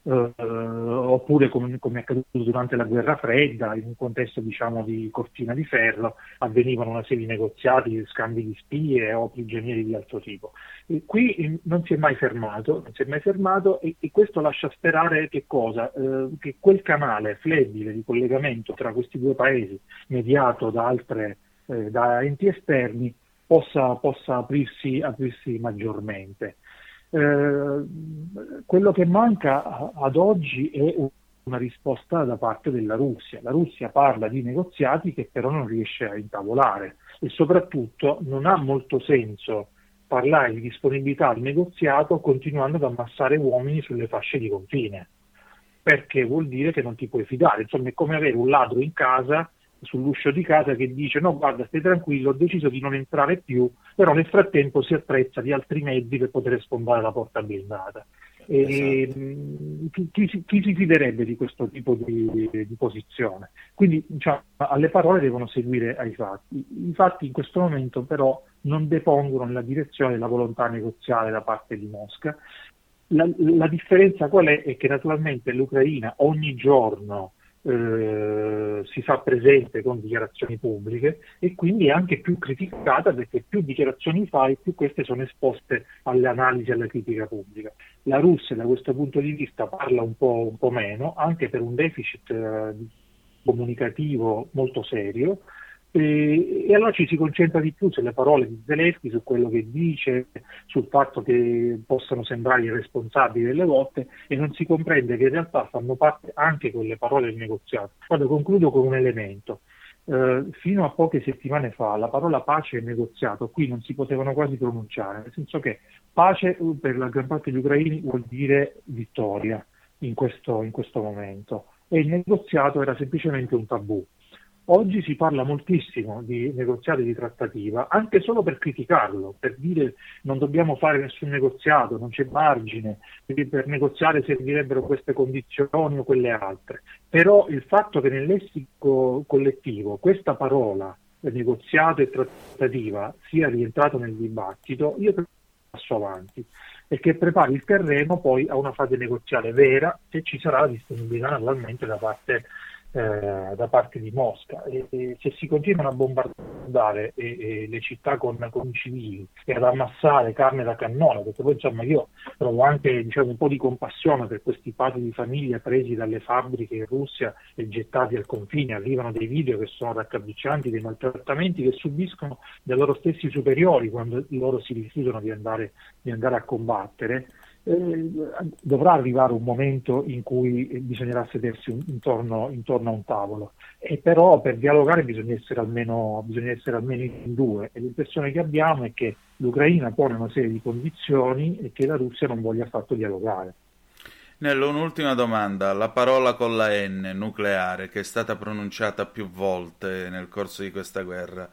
S15: Eh, oppure come, come, è accaduto durante la guerra fredda, in un contesto diciamo di cortina di ferro, avvenivano una serie di negoziati, scambi di spie o prigionieri di altro tipo. E qui eh, non si è mai fermato, è mai fermato e, e questo lascia sperare che? Eh, che quel canale flebile di collegamento tra questi due paesi, mediato da altre eh, da enti esterni, possa, possa aprirsi, aprirsi maggiormente. Eh, quello che manca ad oggi è una risposta da parte della Russia. La Russia parla di negoziati che però non riesce a intavolare e soprattutto non ha molto senso parlare di disponibilità al negoziato continuando ad ammassare uomini sulle fasce di confine, perché vuol dire che non ti puoi fidare. Insomma, è come avere un ladro in casa sull'uscio di casa che dice no guarda stai tranquillo ho deciso di non entrare più però nel frattempo si attrezza di altri mezzi per poter sfondare la porta blindata e, esatto. chi, chi, chi, si fiderebbe di questo tipo di, di, di posizione quindi diciamo, alle parole devono seguire ai fatti i fatti in questo momento però non depongono nella direzione della volontà negoziale da parte di Mosca la, la differenza qual è? È che naturalmente l'Ucraina ogni giorno eh, si fa presente con dichiarazioni pubbliche e quindi è anche più criticata perché più dichiarazioni fa e più queste sono esposte alle analisi e alla critica pubblica. La Russia da questo punto di vista parla un po', un po meno, anche per un deficit eh, comunicativo molto serio, e, allora ci si concentra di più sulle parole di Zelensky, su quello che dice, sul fatto che possano sembrare irresponsabili delle volte e non si comprende che in realtà fanno parte anche quelle parole del negoziato. Guarda, concludo con un elemento. Eh, fino a poche settimane fa la parola pace e negoziato qui non si potevano quasi pronunciare, nel senso che pace per la gran parte degli ucraini vuol dire vittoria in questo, in questo momento e il negoziato era semplicemente un tabù. Oggi si parla moltissimo di negoziati di trattativa, anche solo per criticarlo, per dire non dobbiamo fare nessun negoziato, non c'è margine, per negoziare servirebbero queste condizioni o quelle altre. Però il fatto che nel lessico collettivo questa parola, negoziato e trattativa, sia rientrata nel dibattito, io penso passo avanti e che prepari il terreno poi a una fase negoziale vera se ci sarà disponibilità naturalmente da parte eh, da parte di Mosca. E, e, se si continuano a bombardare e, le città con, con, i civili e ad ammassare carne da cannone, perché poi insomma io trovo anche diciamo, un po' di compassione per questi padri di famiglia presi dalle fabbriche in Russia e gettati al confine, arrivano dei video che sono raccapriccianti, dei maltrattamenti che subiscono dai loro stessi superiori quando loro si rifiutano di andare, di andare a combattere eh, dovrà arrivare un momento in cui bisognerà sedersi un, intorno, intorno, a un tavolo e però per dialogare bisogna essere, almeno, bisogna essere almeno in due e l'impressione che abbiamo è che l'Ucraina pone una serie di condizioni e che la Russia non voglia affatto dialogare.
S3: Nello, un'ultima domanda. La parola con la N, nucleare, che è stata pronunciata più volte nel corso di questa guerra,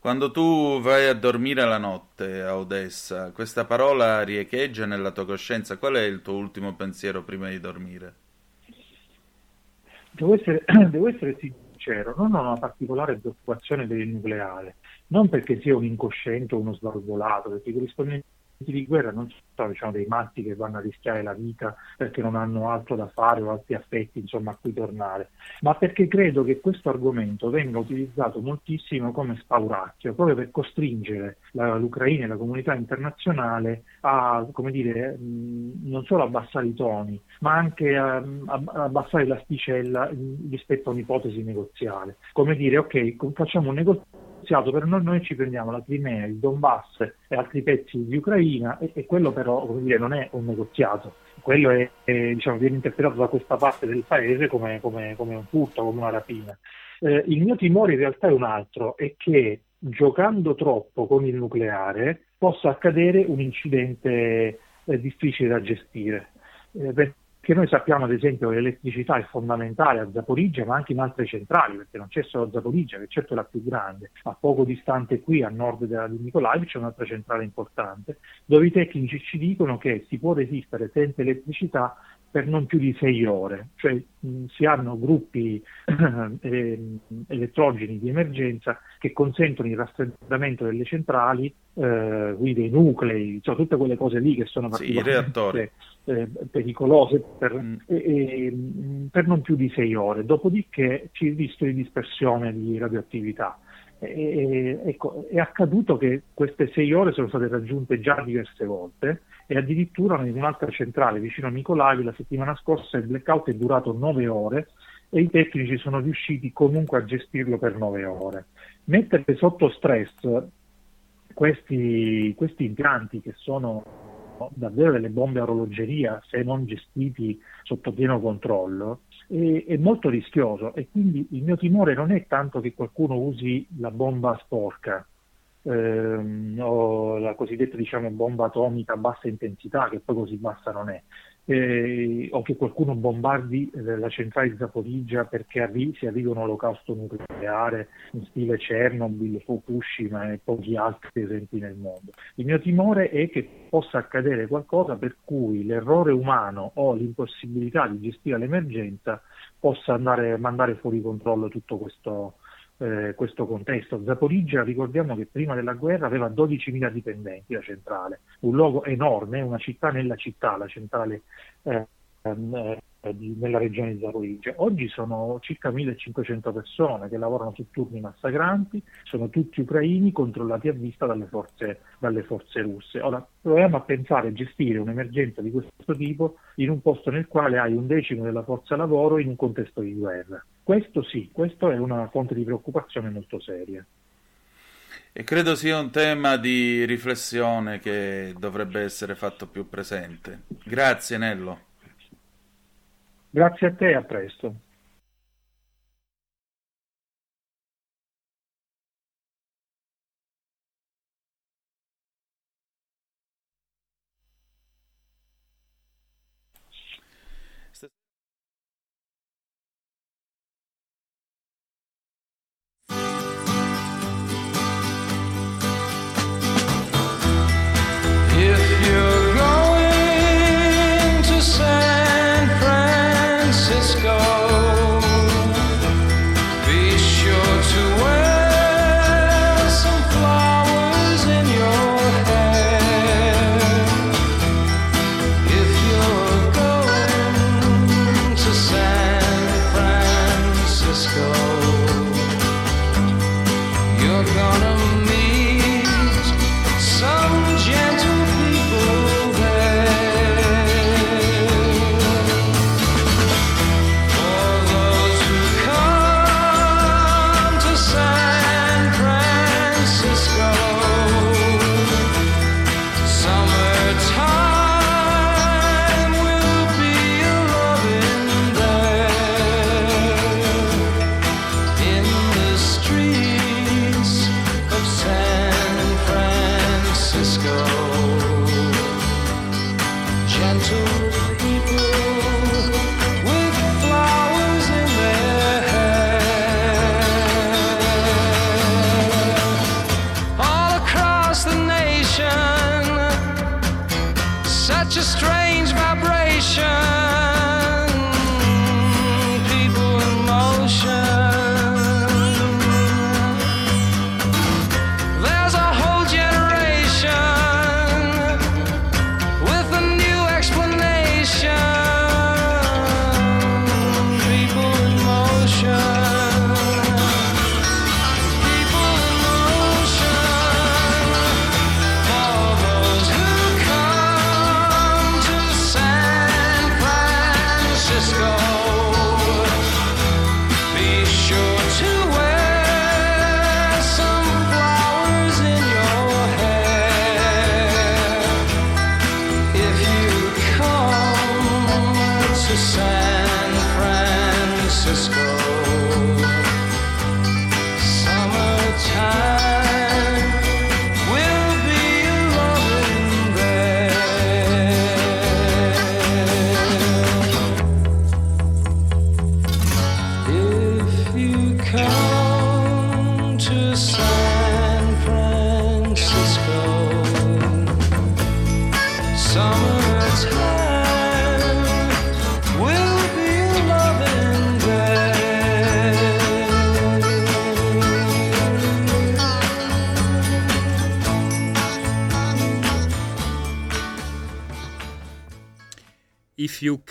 S3: quando tu vai a dormire la notte a Odessa, questa parola riecheggia nella tua coscienza. Qual è il tuo ultimo pensiero prima di dormire?
S15: Devo essere, devo essere sincero, non ho una particolare preoccupazione per il nucleare, non perché sia un incosciente o uno svalvolato, perché i corrispondenti di guerra non sono diciamo, dei matti che vanno a rischiare la vita perché non hanno altro da fare o altri affetti insomma, a cui tornare, ma perché credo che questo argomento venga utilizzato moltissimo come spauracchio, proprio per costringere la, l'Ucraina e la comunità internazionale a, come dire, non solo abbassare i toni, ma anche a, a, abbassare l'asticella rispetto a un'ipotesi negoziale. Come dire, ok, facciamo un negoziato negoziato, per noi, noi ci prendiamo la Crimea, il Donbass e altri pezzi di Ucraina e, e quello però dire, non è un negoziato, quello è, è, diciamo, viene interpretato da questa parte del paese come, come, come un furto, come una rapina. Eh, il mio timore in realtà è un altro, è che giocando troppo con il nucleare possa accadere un incidente eh, difficile da gestire. Eh, che noi sappiamo ad esempio che l'elettricità è fondamentale a Zaporizia ma anche in altre centrali perché non c'è solo Zaporizia che certo è la più grande. Ma poco distante qui a nord della, di Nikolaev c'è un'altra centrale importante dove i tecnici ci dicono che si può resistere senza elettricità per non più di sei ore, cioè mh, si hanno gruppi eh, elettrogeni di emergenza che consentono il raffreddamento delle centrali, eh, quindi dei nuclei, insomma, tutte quelle cose lì che sono
S3: Sì,
S15: particolarmente eh, pericolose per, e- e, mh, per non più di sei ore, dopodiché c'è il rischio di dispersione di radioattività. E- ecco, è accaduto che queste sei ore sono state raggiunte già diverse volte e addirittura in un'altra centrale vicino a Nicolavi la settimana scorsa il blackout è durato nove ore e i tecnici sono riusciti comunque a gestirlo per nove ore. Mettere sotto stress questi, questi impianti che sono davvero delle bombe a orologeria se non gestiti sotto pieno controllo è, è molto rischioso e quindi il mio timore non è tanto che qualcuno usi la bomba sporca ehm, o la cosiddetta diciamo, bomba atomica a bassa intensità che poi così bassa non è eh, o che qualcuno bombardi eh, la centrale di Zaporizia perché arri- si arriva un olocausto nucleare in stile Chernobyl, Fukushima e pochi altri esempi nel mondo. Il mio timore è che possa accadere qualcosa per cui l'errore umano o l'impossibilità di gestire l'emergenza possa andare, mandare fuori controllo tutto questo, eh, questo contesto. Zaporizia, ricordiamo che prima della guerra aveva 12.000 dipendenti la centrale, un luogo enorme, una città nella città, la centrale eh, ehm, eh, di- nella regione di Zaporizia. Oggi sono circa 1.500 persone che lavorano su turni massacranti, sono tutti ucraini controllati a vista dalle forze, dalle forze russe. Ora proviamo a pensare a gestire un'emergenza di questo tipo in un posto nel quale hai un decimo della forza lavoro in un contesto di guerra. Questo sì, questo è una fonte di preoccupazione molto seria.
S3: E credo sia un tema di riflessione che dovrebbe essere fatto più presente. Grazie Nello.
S15: Grazie a te a presto.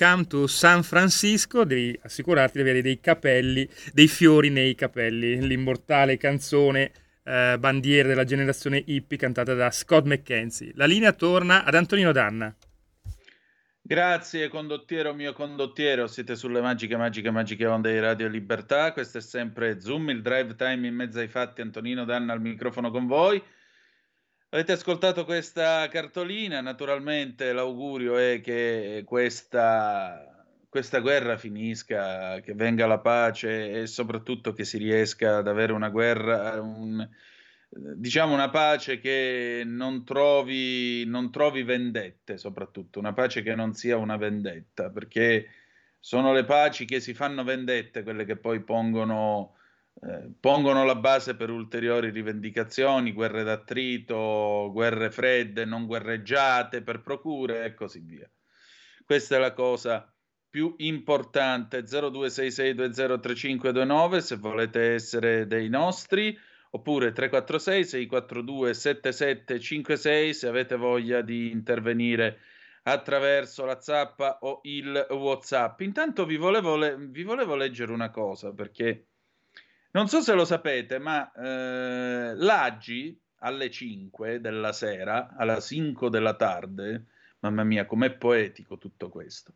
S2: Come to San Francisco devi assicurarti di avere dei capelli, dei fiori nei capelli, l'immortale canzone eh, bandiera della generazione hippie cantata da Scott McKenzie. La linea torna ad Antonino Danna.
S3: Grazie condottiero mio condottiero, siete sulle magiche, magiche, magiche onde di Radio Libertà, questo è sempre Zoom, il drive time in mezzo ai fatti, Antonino Danna al microfono con voi. Avete ascoltato questa cartolina, naturalmente l'augurio è che questa, questa guerra finisca, che venga la pace e soprattutto che si riesca ad avere una guerra, un, diciamo una pace che non trovi, non trovi vendette, soprattutto una pace che non sia una vendetta, perché sono le paci che si fanno vendette quelle che poi pongono, eh, pongono la base per ulteriori rivendicazioni, guerre d'attrito, guerre fredde, non guerreggiate, per procure e così via. Questa è la cosa più importante 0266203529 se volete essere dei nostri oppure 346 642 7756 se avete voglia di intervenire attraverso la zappa o il whatsapp intanto vi volevo, le- vi volevo leggere una cosa perché non so se lo sapete ma eh, l'Agi alle 5 della sera alla 5 della tarde mamma mia com'è poetico tutto questo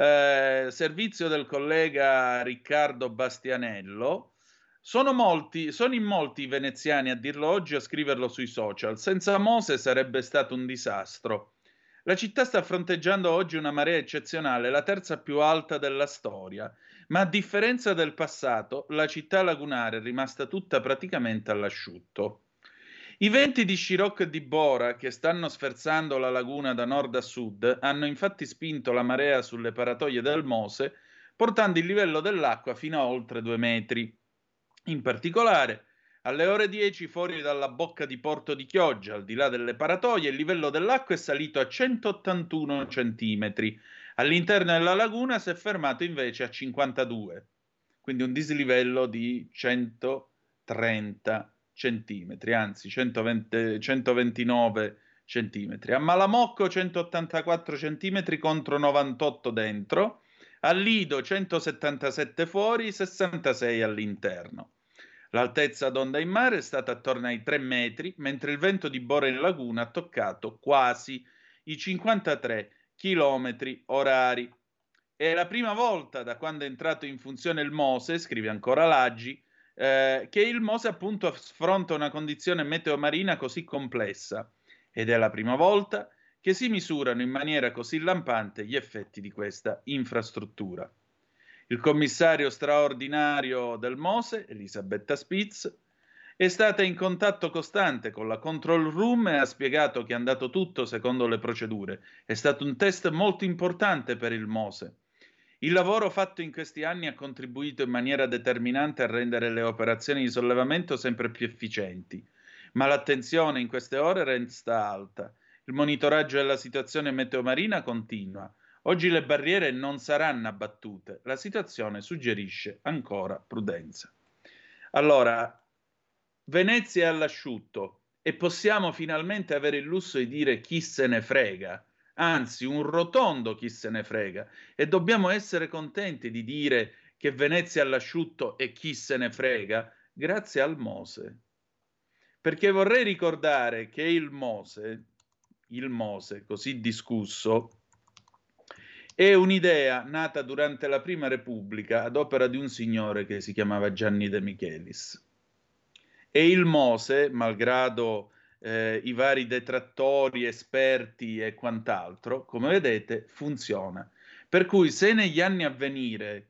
S3: eh, servizio del collega Riccardo Bastianello. Sono, molti, sono in molti i veneziani a dirlo oggi a scriverlo sui social. Senza Mose sarebbe stato un disastro. La città sta fronteggiando oggi una marea eccezionale, la terza più alta della storia, ma a differenza del passato, la città lagunare è rimasta tutta praticamente all'asciutto. I venti di Scirocco e di Bora, che stanno sferzando la laguna da nord a sud, hanno infatti spinto la marea sulle paratoie del Mose, portando il livello dell'acqua fino a oltre due metri. In particolare, alle ore 10 fuori dalla bocca di Porto di Chioggia, al di là delle paratoie, il livello dell'acqua è salito a 181 centimetri. All'interno della laguna si è fermato invece a 52, quindi un dislivello di 130 centimetri, anzi 120 129 centimetri. A Malamocco 184 centimetri contro 98 dentro, a Lido 177 fuori, 66 all'interno. L'altezza d'onda in mare è stata attorno ai 3 metri, mentre il vento di Bora in laguna ha toccato quasi i 53 chilometri orari. È la prima volta da quando è entrato in funzione il Mose, scrive ancora Laggi, eh, che il Mose appunto affronta una condizione meteomarina così complessa ed è la prima volta che si misurano in maniera così lampante gli effetti di questa infrastruttura. Il commissario straordinario del Mose, Elisabetta Spitz, è stata in contatto costante con la control room e ha spiegato che è andato tutto secondo le procedure. È stato un test molto importante per il Mose. Il lavoro fatto in questi anni ha contribuito in maniera determinante a rendere le operazioni di sollevamento sempre più efficienti, ma l'attenzione in queste ore resta alta. Il monitoraggio della situazione meteomarina continua. Oggi le barriere non saranno abbattute. La situazione suggerisce ancora prudenza. Allora, Venezia è all'asciutto e possiamo finalmente avere il lusso di dire chi se ne frega anzi un rotondo chi se ne frega e dobbiamo essere contenti di dire che Venezia all'asciutto e chi se ne frega grazie al Mose. Perché vorrei ricordare che il Mose, il Mose così discusso, è un'idea nata durante la Prima Repubblica ad opera di un signore che si chiamava Gianni De Michelis. E il Mose, malgrado eh, i vari detrattori, esperti e quant'altro, come vedete, funziona. Per cui se negli anni a venire,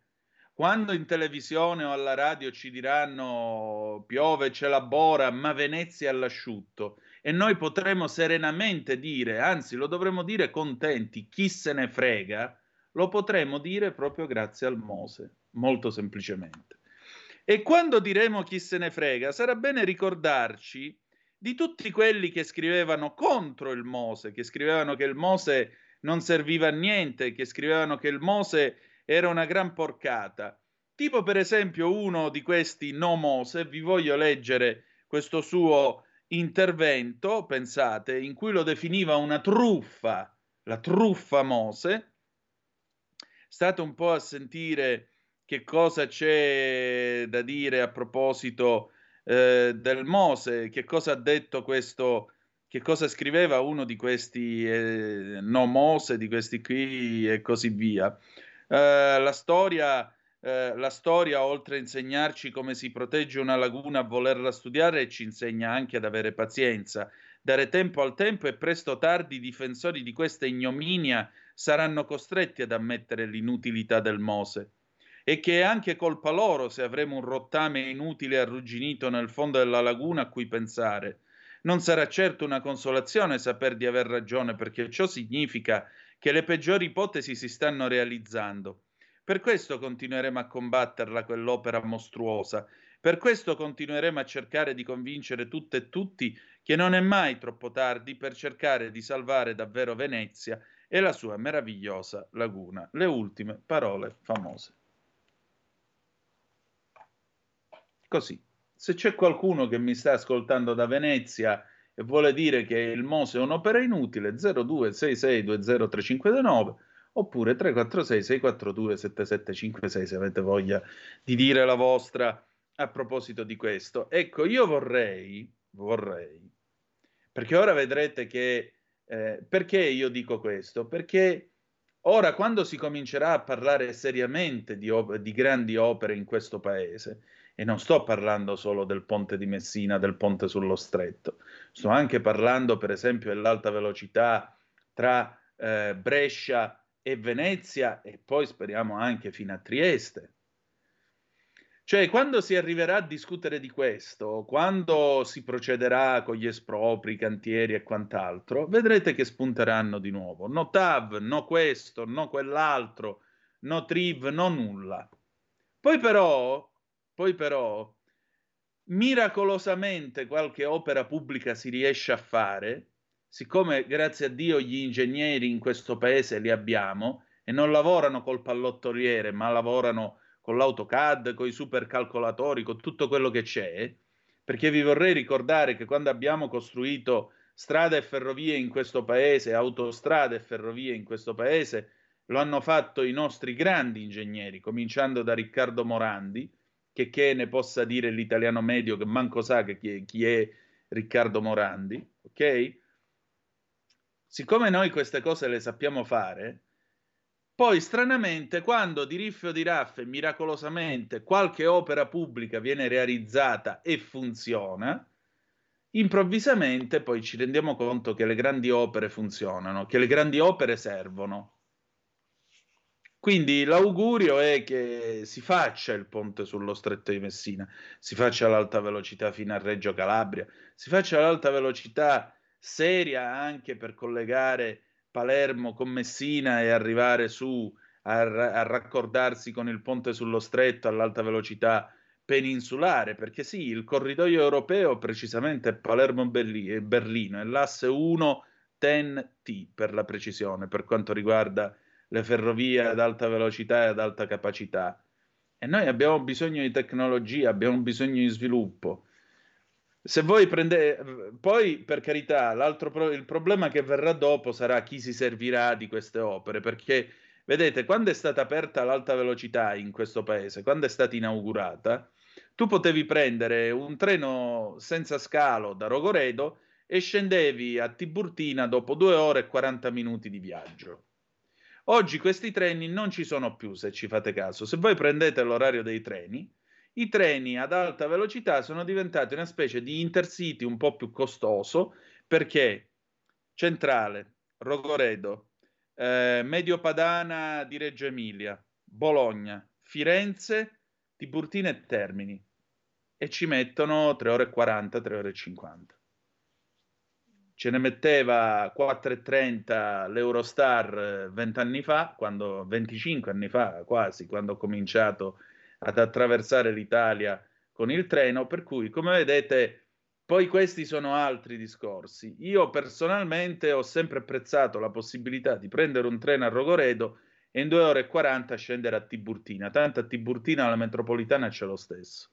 S3: quando in televisione o alla radio ci diranno piove, c'è la bora, ma Venezia è all'asciutto, e noi potremo serenamente dire, anzi lo dovremo dire contenti, chi se ne frega, lo potremo dire proprio grazie al Mose, molto semplicemente. E quando diremo chi se ne frega, sarà bene ricordarci di tutti quelli che scrivevano contro il Mose, che scrivevano che il Mose non serviva a niente, che scrivevano che il Mose era una gran porcata. Tipo per esempio uno di questi no Mose, vi voglio leggere questo suo intervento, pensate, in cui lo definiva una truffa, la truffa Mose, state un po' a sentire che cosa c'è da dire a proposito eh, del Mose, che cosa ha detto questo, che cosa scriveva uno di questi eh, no Mose, di questi qui e così via. Eh, la storia eh, la storia, oltre a insegnarci come si protegge una laguna a volerla studiare, ci insegna anche ad avere pazienza, dare tempo al tempo e presto o tardi i difensori di questa ignominia saranno costretti ad ammettere l'inutilità del Mose. E che è anche colpa loro se avremo un rottame inutile arrugginito nel fondo della laguna a cui pensare. Non sarà certo una consolazione saper di aver ragione, perché ciò significa che le peggiori ipotesi si stanno realizzando. Per questo continueremo a combatterla quell'opera mostruosa. Per questo continueremo a cercare di convincere tutte e tutti che non è mai troppo tardi per cercare di salvare davvero Venezia e la sua meravigliosa laguna. Le ultime parole famose. Così, se c'è qualcuno che mi sta ascoltando da Venezia e vuole dire che il Mose è un'opera inutile, 0266203529 oppure 346 642 7756 se avete voglia di dire la vostra a proposito di questo. Ecco, io vorrei, vorrei, perché ora vedrete che, eh, perché io dico questo? Perché ora quando si comincerà a parlare seriamente di, op- di grandi opere in questo paese, e non sto parlando solo del ponte di Messina, del ponte sullo stretto, sto anche parlando per esempio dell'alta velocità tra eh, Brescia e Venezia e poi speriamo anche fino a Trieste. Cioè, quando si arriverà a discutere di questo, quando si procederà con gli espropri, i cantieri e quant'altro, vedrete che spunteranno di nuovo. No TAV, no questo, no quell'altro, no TRIV, no nulla. Poi però, poi però, miracolosamente qualche opera pubblica si riesce a fare, siccome grazie a Dio gli ingegneri in questo paese li abbiamo e non lavorano col pallottoliere, ma lavorano con l'AutoCAD, con i supercalcolatori, con tutto quello che c'è, perché vi vorrei ricordare che quando abbiamo costruito strade e ferrovie in questo paese, autostrade e ferrovie in questo paese, lo hanno fatto i nostri grandi ingegneri, cominciando da Riccardo Morandi, che, che ne possa dire l'italiano medio che manco sa che chi chi è Riccardo Morandi, ok? Siccome noi queste cose le sappiamo fare, poi stranamente quando di riffio di raffe miracolosamente qualche opera pubblica viene realizzata e funziona, improvvisamente poi ci rendiamo conto che le grandi opere funzionano, che le grandi opere servono. Quindi l'augurio è che si faccia il ponte sullo stretto di Messina, si faccia l'alta velocità fino a Reggio Calabria, si faccia l'alta velocità seria anche per collegare Palermo con Messina e arrivare su a, a raccordarsi con il ponte sullo stretto all'alta velocità peninsulare, perché sì, il corridoio europeo precisamente è Palermo-Berlino, è l'asse 1 TEN-T per la precisione, per quanto riguarda le ferrovie ad alta velocità e ad alta capacità. E noi abbiamo bisogno di tecnologia, abbiamo bisogno di sviluppo. Se voi prendete, poi per carità, l'altro pro... il problema che verrà dopo sarà chi si servirà di queste opere, perché vedete, quando è stata aperta l'alta velocità in questo paese, quando è stata inaugurata, tu potevi prendere un treno senza scalo da Rogoredo e scendevi a Tiburtina dopo due ore e 40 minuti di viaggio. Oggi questi treni non ci sono più, se ci fate caso. Se voi prendete l'orario dei treni, i treni ad alta velocità sono diventati una specie di intercity un po' più costoso perché Centrale, Rogoredo, eh, Mediopadana di Reggio Emilia, Bologna, Firenze, Tiburtina e Termini e ci mettono 3 ore e 40, 3 ore e 50 ce ne metteva 4,30 l'Eurostar 20 eh, anni fa, quando, 25 anni fa quasi, quando ho cominciato ad attraversare l'Italia con il treno, per cui come vedete poi questi sono altri discorsi. Io personalmente ho sempre apprezzato la possibilità di prendere un treno a Rogoredo e in 2 ore e 40 scendere a Tiburtina, tanto a Tiburtina la metropolitana c'è lo stesso.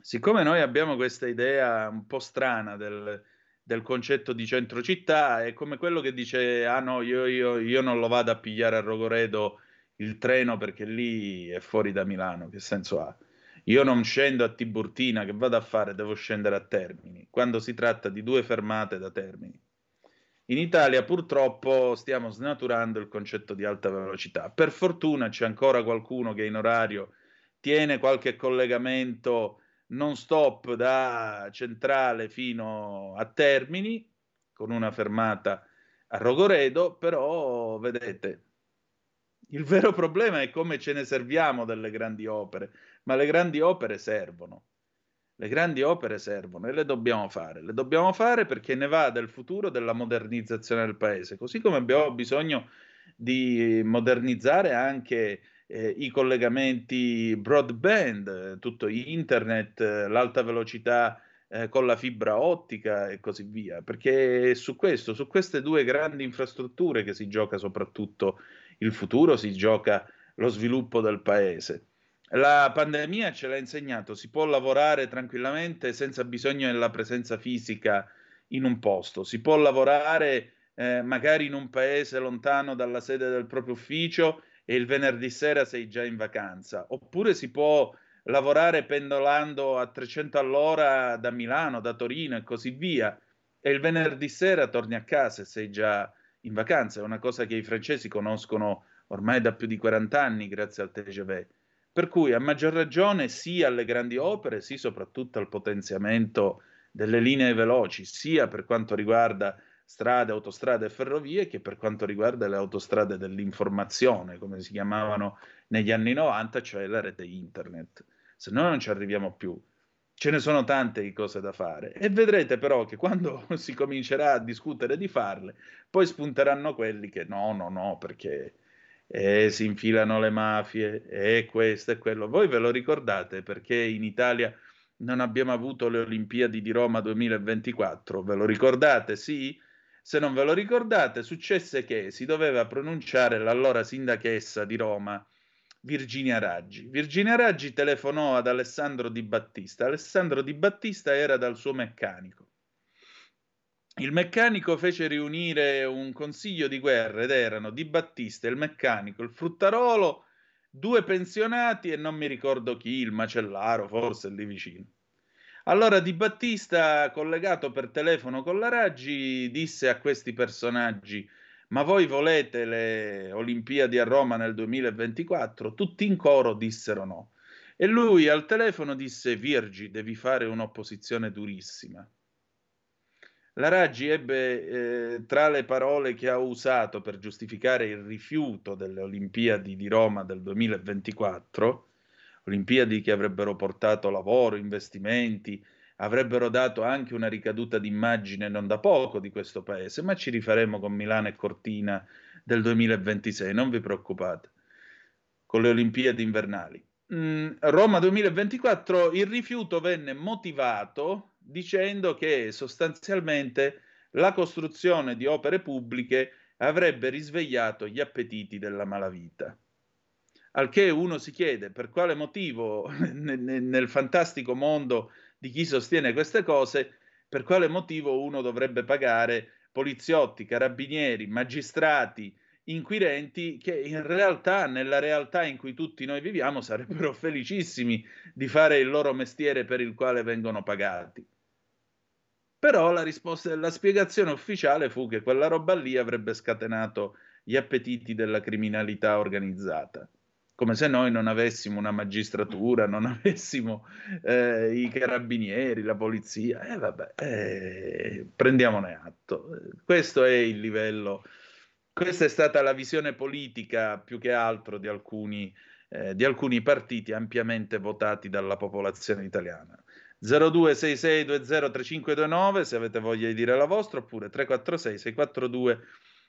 S3: Siccome noi abbiamo questa idea un po' strana del, del concetto di centro città, è come quello che dice, ah no, io, io, io non lo vado a pigliare a Rogoredo il treno perché lì è fuori da Milano, che senso ha? Io non scendo a Tiburtina, che vado a fare? Devo scendere a Termini, quando si tratta di due fermate da Termini. In Italia purtroppo stiamo snaturando il concetto di alta velocità. Per fortuna c'è ancora qualcuno che in orario tiene qualche collegamento non stop da centrale fino a Termini, con una fermata a Rogoredo, però vedete, il vero problema è come ce ne serviamo delle grandi opere, ma le grandi opere servono. Le grandi opere servono e le dobbiamo fare. Le dobbiamo fare perché ne va del futuro della modernizzazione del paese, così come abbiamo bisogno di modernizzare anche eh, i collegamenti broadband, tutto internet, l'alta velocità eh, con la fibra ottica e così via, perché su questo, su queste due grandi infrastrutture che si gioca soprattutto il futuro, si gioca lo sviluppo del paese. La pandemia ce l'ha insegnato, si può lavorare tranquillamente senza bisogno della presenza fisica in un posto, si può lavorare eh, magari in un paese lontano dalla sede del proprio ufficio e il venerdì sera sei già in vacanza, oppure si può lavorare pendolando a 300 all'ora da Milano, da Torino e così via, e il venerdì sera torni a casa e sei già in vacanza, è una cosa che i francesi conoscono ormai da più di 40 anni grazie al TGV. Per cui a maggior ragione sì alle grandi opere, sì soprattutto al potenziamento delle linee veloci, sia per quanto riguarda strade, autostrade e ferrovie, che per quanto riguarda le autostrade dell'informazione, come si chiamavano negli anni 90, cioè la rete internet. Se no non ci arriviamo più. Ce ne sono tante di cose da fare e vedrete però che quando si comincerà a discutere di farle, poi spunteranno quelli che no, no, no, perché e si infilano le mafie e questo e quello. Voi ve lo ricordate perché in Italia non abbiamo avuto le Olimpiadi di Roma 2024? Ve lo ricordate? Sì? Se non ve lo ricordate, successe che si doveva pronunciare l'allora sindachessa di Roma, Virginia Raggi. Virginia Raggi telefonò ad Alessandro Di Battista. Alessandro Di Battista era dal suo meccanico. Il meccanico fece riunire un consiglio di guerra ed erano Di Battista, il meccanico, il fruttarolo, due pensionati e non mi ricordo chi, il macellaro, forse lì vicino. Allora Di Battista, collegato per telefono con la Raggi, disse a questi personaggi: Ma voi volete le Olimpiadi a Roma nel 2024? Tutti in coro dissero no. E lui al telefono disse: Virgi, devi fare un'opposizione durissima. La Raggi ebbe eh, tra le parole che ha usato per giustificare il rifiuto delle Olimpiadi di Roma del 2024, Olimpiadi che avrebbero portato lavoro, investimenti, avrebbero dato anche una ricaduta d'immagine non da poco di questo paese, ma ci rifaremo con Milano e Cortina del 2026, non vi preoccupate, con le Olimpiadi invernali. Mm, Roma 2024 il rifiuto venne motivato dicendo che sostanzialmente la costruzione di opere pubbliche avrebbe risvegliato gli appetiti della malavita. Al che uno si chiede per quale motivo nel, nel fantastico mondo di chi sostiene queste cose, per quale motivo uno dovrebbe pagare poliziotti, carabinieri, magistrati, inquirenti che in realtà, nella realtà in cui tutti noi viviamo, sarebbero felicissimi di fare il loro mestiere per il quale vengono pagati. Però la risposta la spiegazione ufficiale fu che quella roba lì avrebbe scatenato gli appetiti della criminalità organizzata. Come se noi non avessimo una magistratura, non avessimo eh, i carabinieri, la polizia. E eh, vabbè, eh, prendiamone atto. Questo è il livello, questa è stata la visione politica più che altro di alcuni, eh, di alcuni partiti ampiamente votati dalla popolazione italiana. 0266203529 se avete voglia di dire la vostra oppure 346 642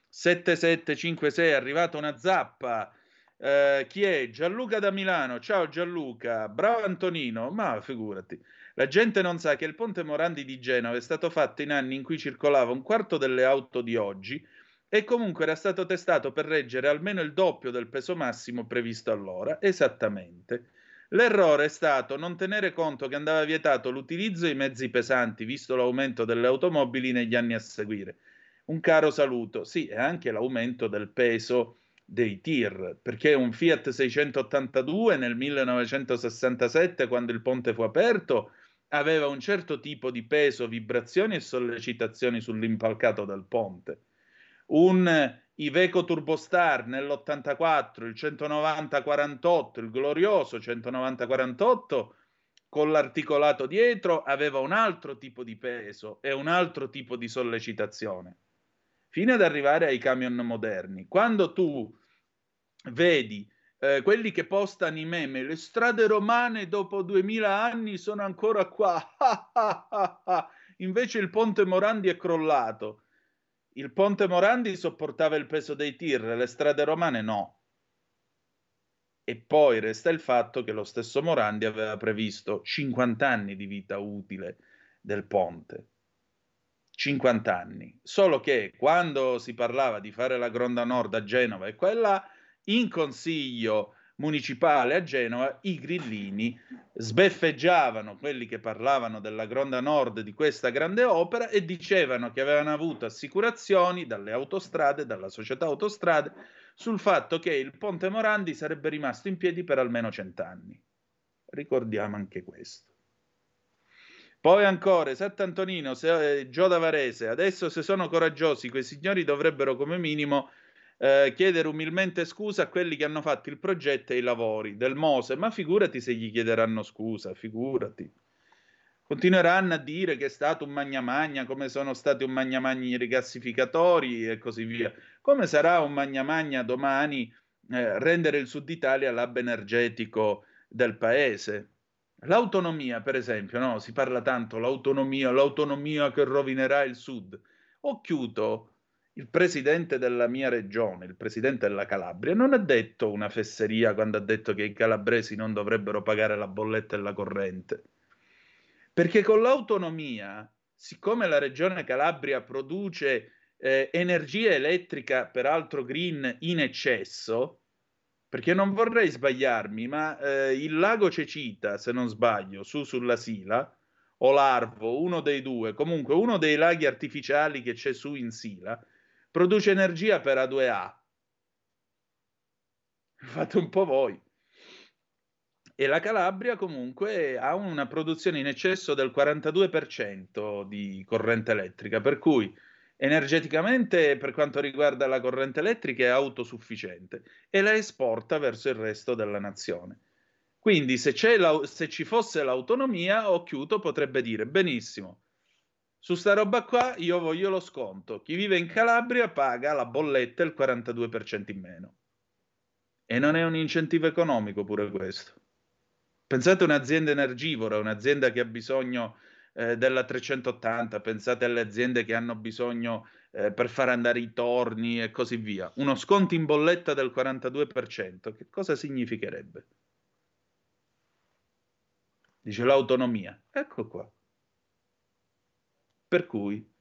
S3: 7756 è arrivata una zappa eh, chi è? Gianluca da Milano. Ciao Gianluca. Bravo Antonino. Ma figurati. La gente non sa che il ponte Morandi di Genova è stato fatto in anni in cui circolava un quarto delle auto di oggi e comunque era stato testato per reggere almeno il doppio del peso massimo previsto allora. Esattamente. L'errore è stato non tenere conto che andava vietato l'utilizzo dei mezzi pesanti, visto l'aumento delle automobili negli anni a seguire. Un caro saluto, sì, e anche l'aumento del peso dei tir, perché un Fiat 682 nel 1967, quando il ponte fu aperto, aveva un certo tipo di peso, vibrazioni e sollecitazioni sull'impalcato del ponte. Un Iveco Turbostar nell'84, il 190-48, il glorioso 190-48 con l'articolato dietro aveva un altro tipo di peso e un altro tipo di sollecitazione, fino ad arrivare ai camion moderni. Quando tu vedi eh, quelli che postano i meme, le strade romane dopo 2000 anni sono ancora qua, invece il ponte Morandi è crollato il ponte Morandi sopportava il peso dei tir, le strade romane no. E poi resta il fatto che lo stesso Morandi aveva previsto 50 anni di vita utile del ponte. 50 anni. Solo che quando si parlava di fare la Gronda Nord a Genova e quella in consiglio municipale a Genova, i grillini sbeffeggiavano quelli che parlavano della Gronda Nord di questa grande opera e dicevano che avevano avuto assicurazioni dalle autostrade, dalla società autostrade, sul fatto che il ponte Morandi sarebbe rimasto in piedi per almeno cent'anni. Ricordiamo anche questo. Poi ancora, Sant'Antonino, se, eh, Gio da Varese, adesso se sono coraggiosi, quei signori dovrebbero come minimo eh, chiedere umilmente scusa a quelli che hanno fatto il progetto e i lavori del Mose, ma figurati se gli chiederanno scusa, figurati. Continueranno a dire che è stato un magna magna, come sono stati un magna magna i rigassificatori e così via. Come sarà un magna magna domani eh, rendere il Sud Italia l'hub energetico del paese? L'autonomia, per esempio, no? si parla tanto l'autonomia, l'autonomia che rovinerà il Sud. Occhiuto, il presidente della mia regione, il presidente della Calabria, non ha detto una fesseria quando ha detto che i calabresi non dovrebbero pagare la bolletta e la corrente. Perché con l'autonomia, siccome la regione Calabria produce eh, energia elettrica, peraltro green, in eccesso, perché non vorrei sbagliarmi, ma eh, il lago Cecita, se non sbaglio, su sulla Sila, o l'Arvo, uno dei due, comunque uno dei laghi artificiali che c'è su in Sila, produce energia per A2A. Fate un po' voi. E la Calabria comunque ha una produzione in eccesso del 42% di corrente elettrica, per cui energeticamente per quanto riguarda la corrente elettrica è autosufficiente e la esporta verso il resto della nazione. Quindi se, se ci fosse l'autonomia, Occhiuto potrebbe dire benissimo, su sta roba qua io voglio lo sconto. Chi vive in Calabria paga la bolletta il 42% in meno. E non è un incentivo economico pure questo. Pensate a un'azienda energivora, un'azienda che ha bisogno eh, della 380, pensate alle aziende che hanno bisogno eh, per far andare i torni e così via. Uno sconto in bolletta del 42%, che cosa significherebbe? Dice l'autonomia. Ecco qua. Per cui,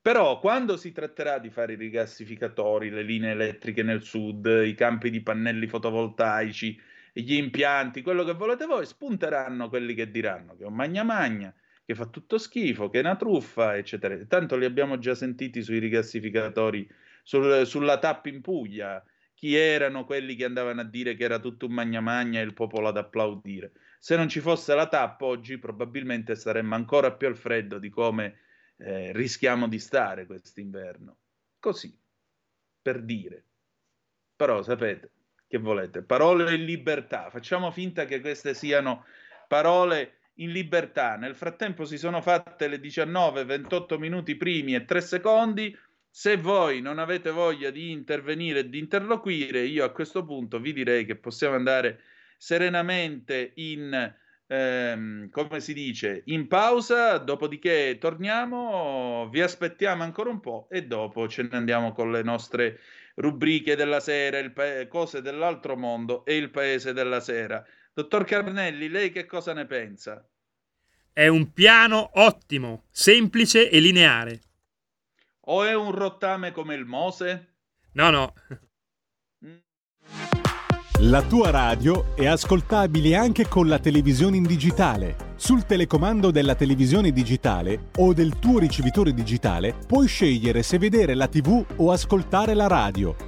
S3: però, quando si tratterà di fare i rigassificatori, le linee elettriche nel sud, i campi di pannelli fotovoltaici, gli impianti, quello che volete voi, spunteranno quelli che diranno che è un magna magna, che fa tutto schifo, che è una truffa, eccetera. Tanto li abbiamo già sentiti sui rigassificatori, sul, sulla TAP in Puglia, chi erano quelli che andavano a dire che era tutto un magna magna e il popolo ad applaudire. Se non ci fosse la TAP oggi probabilmente saremmo ancora più al freddo di come eh, rischiamo di stare quest'inverno. Così, per dire. Però sapete, che volete? Parole in libertà. Facciamo finta che queste siano parole in libertà. Nel frattempo si sono fatte le 19, 28 minuti primi e 3 secondi. Se voi non avete voglia di intervenire e di interloquire, io a questo punto vi direi che possiamo andare serenamente in ehm, come si dice, in pausa, dopodiché torniamo, vi aspettiamo ancora un po' e dopo ce ne andiamo con le nostre rubriche della sera, pa- cose dell'altro mondo e il paese della sera. Dottor Carnelli, lei che cosa ne pensa?
S2: È un piano ottimo, semplice e lineare.
S3: O è un rottame come il Mose?
S2: No, no.
S1: La tua radio è ascoltabile anche con la televisione in digitale. Sul telecomando della televisione digitale o del tuo ricevitore digitale puoi scegliere se vedere la TV o ascoltare la radio.